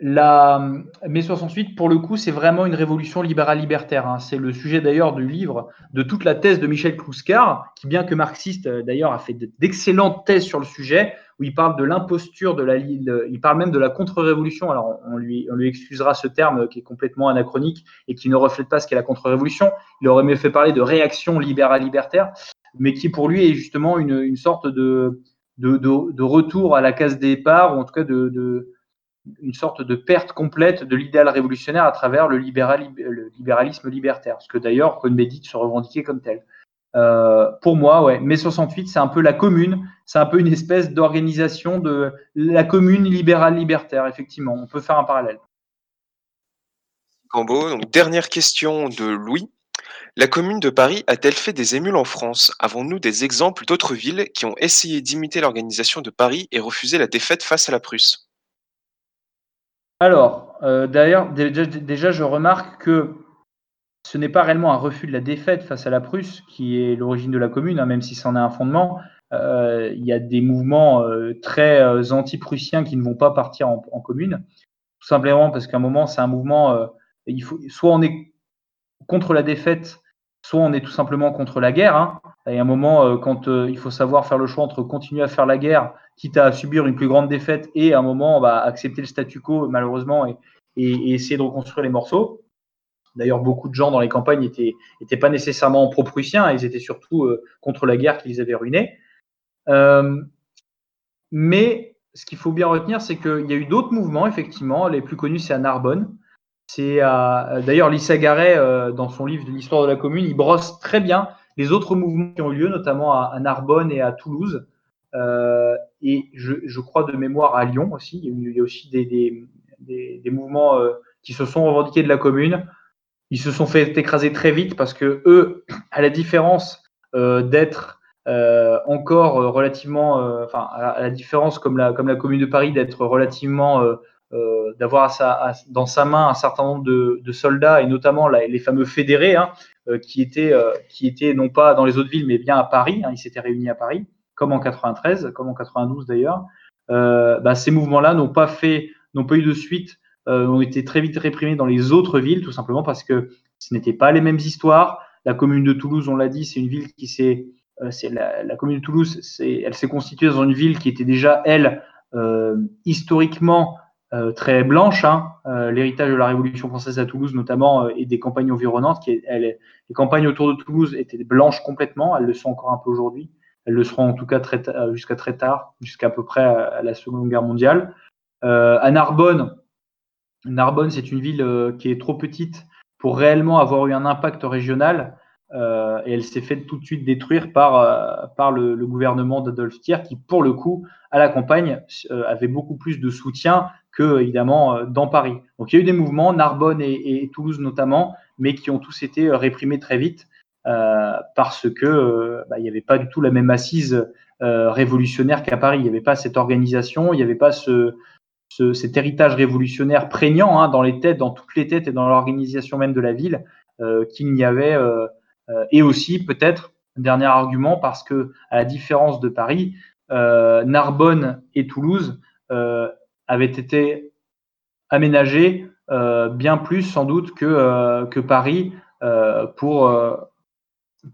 la mai 68, pour le coup, c'est vraiment une révolution libérale-libertaire. Hein. C'est le sujet d'ailleurs du livre, de toute la thèse de Michel Kluskar, qui, bien que marxiste, euh, d'ailleurs, a fait d'excellentes thèses sur le sujet, où il parle de l'imposture de la il parle même de la contre-révolution. Alors, on lui, on lui excusera ce terme qui est complètement anachronique et qui ne reflète pas ce qu'est la contre-révolution. Il aurait mieux fait parler de réaction libérale-libertaire, mais qui pour lui est justement une sorte de, de, retour à la case départ, ou en tout cas de, une sorte de perte complète de l'idéal révolutionnaire à travers le, libéralisme libertaire, ce que d'ailleurs Cohn-Bendit se revendiquait comme tel. Euh, pour moi, ouais, mai 68, c'est un peu la commune, c'est un peu une espèce d'organisation de la commune libérale libertaire, effectivement. On peut faire un parallèle. Cambo, donc dernière question de Louis. La Commune de Paris a-t-elle fait des émules en France? Avons-nous des exemples d'autres villes qui ont essayé d'imiter l'organisation de Paris et refusé la défaite face à la Prusse? Alors, euh, d'ailleurs, déjà, je remarque que ce n'est pas réellement un refus de la défaite face à la Prusse qui est l'origine de la Commune, hein, même si c'en est un fondement. Euh, il y a des mouvements euh, très anti-prussiens qui ne vont pas partir en, en commune, tout simplement parce qu'à un moment, c'est un mouvement, il faut, soit on est contre la défaite, soit on est tout simplement contre la guerre. Hein. Il y a un moment, euh, quand euh, il faut savoir faire le choix entre continuer à faire la guerre, quitte à subir une plus grande défaite, et à un moment, va accepter le statu quo, malheureusement, et, essayer de reconstruire les morceaux. D'ailleurs, beaucoup de gens dans les campagnes n'étaient pas nécessairement pro-prussiens, ils étaient surtout euh, contre la guerre qui les avait ruinés. mais ce qu'il faut bien retenir, c'est qu'il y a eu d'autres mouvements, effectivement. Les plus connus, c'est à Narbonne, c'est euh, d'ailleurs Lisa Garet, euh, dans son livre de l'histoire de la commune, il brosse très bien les autres mouvements qui ont eu lieu, notamment à, Narbonne et à Toulouse, euh, et je, crois de mémoire à Lyon aussi. Il y a, aussi des, mouvements qui se sont revendiqués de la commune. Ils se sont fait écraser très vite parce que eux, à la différence d'être encore relativement, enfin, à la différence comme la, commune de Paris d'être relativement euh, d'avoir dans sa main un certain nombre de, soldats et notamment les fameux fédérés hein, euh, qui étaient euh, qui étaient non pas dans les autres villes mais bien à Paris. Hein, ils s'étaient réunis à Paris, comme en 93, comme en 92 d'ailleurs. Bah, ces mouvements-là n'ont pas fait, n'ont pas eu de suite, ont été très vite réprimés dans les autres villes, tout simplement parce que ce n'étaient pas les mêmes histoires. La commune de Toulouse, on l'a dit, c'est une ville qui s'est, la, la, commune de Toulouse, elle s'est constituée dans une ville qui était déjà elle historiquement euh, très blanche, hein, euh, l'héritage de la Révolution française à Toulouse notamment euh, et des campagnes environnantes. Qui, elle, les campagnes autour de Toulouse étaient blanches complètement, elles le sont encore un peu aujourd'hui, elles le seront en tout cas jusqu'à très tard, jusqu'à peu près à, la Seconde Guerre mondiale. à Narbonne, Narbonne c'est une ville qui est trop petite pour réellement avoir eu un impact régional. et elle s'est faite tout de suite détruire par, par le, gouvernement d'Adolphe Thiers, qui, pour le coup, à la campagne, avait beaucoup plus de soutien évidemment, dans Paris. Donc il y a eu des mouvements, Narbonne et, Toulouse notamment, mais qui ont tous été réprimés très vite. parce que bah, il n'y avait pas du tout la même assise révolutionnaire qu'à Paris. Il n'y avait pas cette organisation, il n'y avait pas ce, cet héritage révolutionnaire prégnant hein, dans les têtes, dans toutes les têtes et dans l'organisation même de la ville, euh, qu'il n'y avait, euh, euh, et aussi peut-être, dernier argument, parce que à la différence de Paris, Narbonne et Toulouse avaient été aménagés bien plus sans doute que, que Paris pour,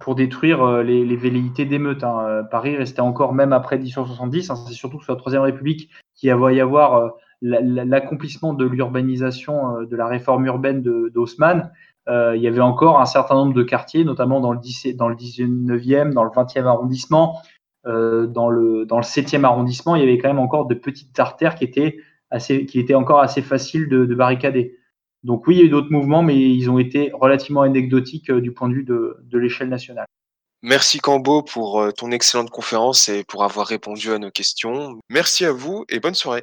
pour détruire les, velléités d'émeute. Hein. Paris restait encore, même après 1870, hein, c'est surtout sous la Troisième République qu'il va y avoir l'accomplissement de l'urbanisation, euh, de la réforme urbaine d'Haussmann, euh, il y avait encore un certain nombre de quartiers, notamment dans le, 10, dans le 19e, dans le 20e arrondissement, euh, dans, le, dans le 7e arrondissement, il y avait quand même encore de petites artères qui étaient, assez, qui étaient encore assez faciles de, de barricader. Donc oui, il y a eu d'autres mouvements, mais ils ont été relativement anecdotiques du point de vue de, de l'échelle nationale. Merci Cambo pour ton excellente conférence et pour avoir répondu à nos questions. Merci à vous et bonne soirée.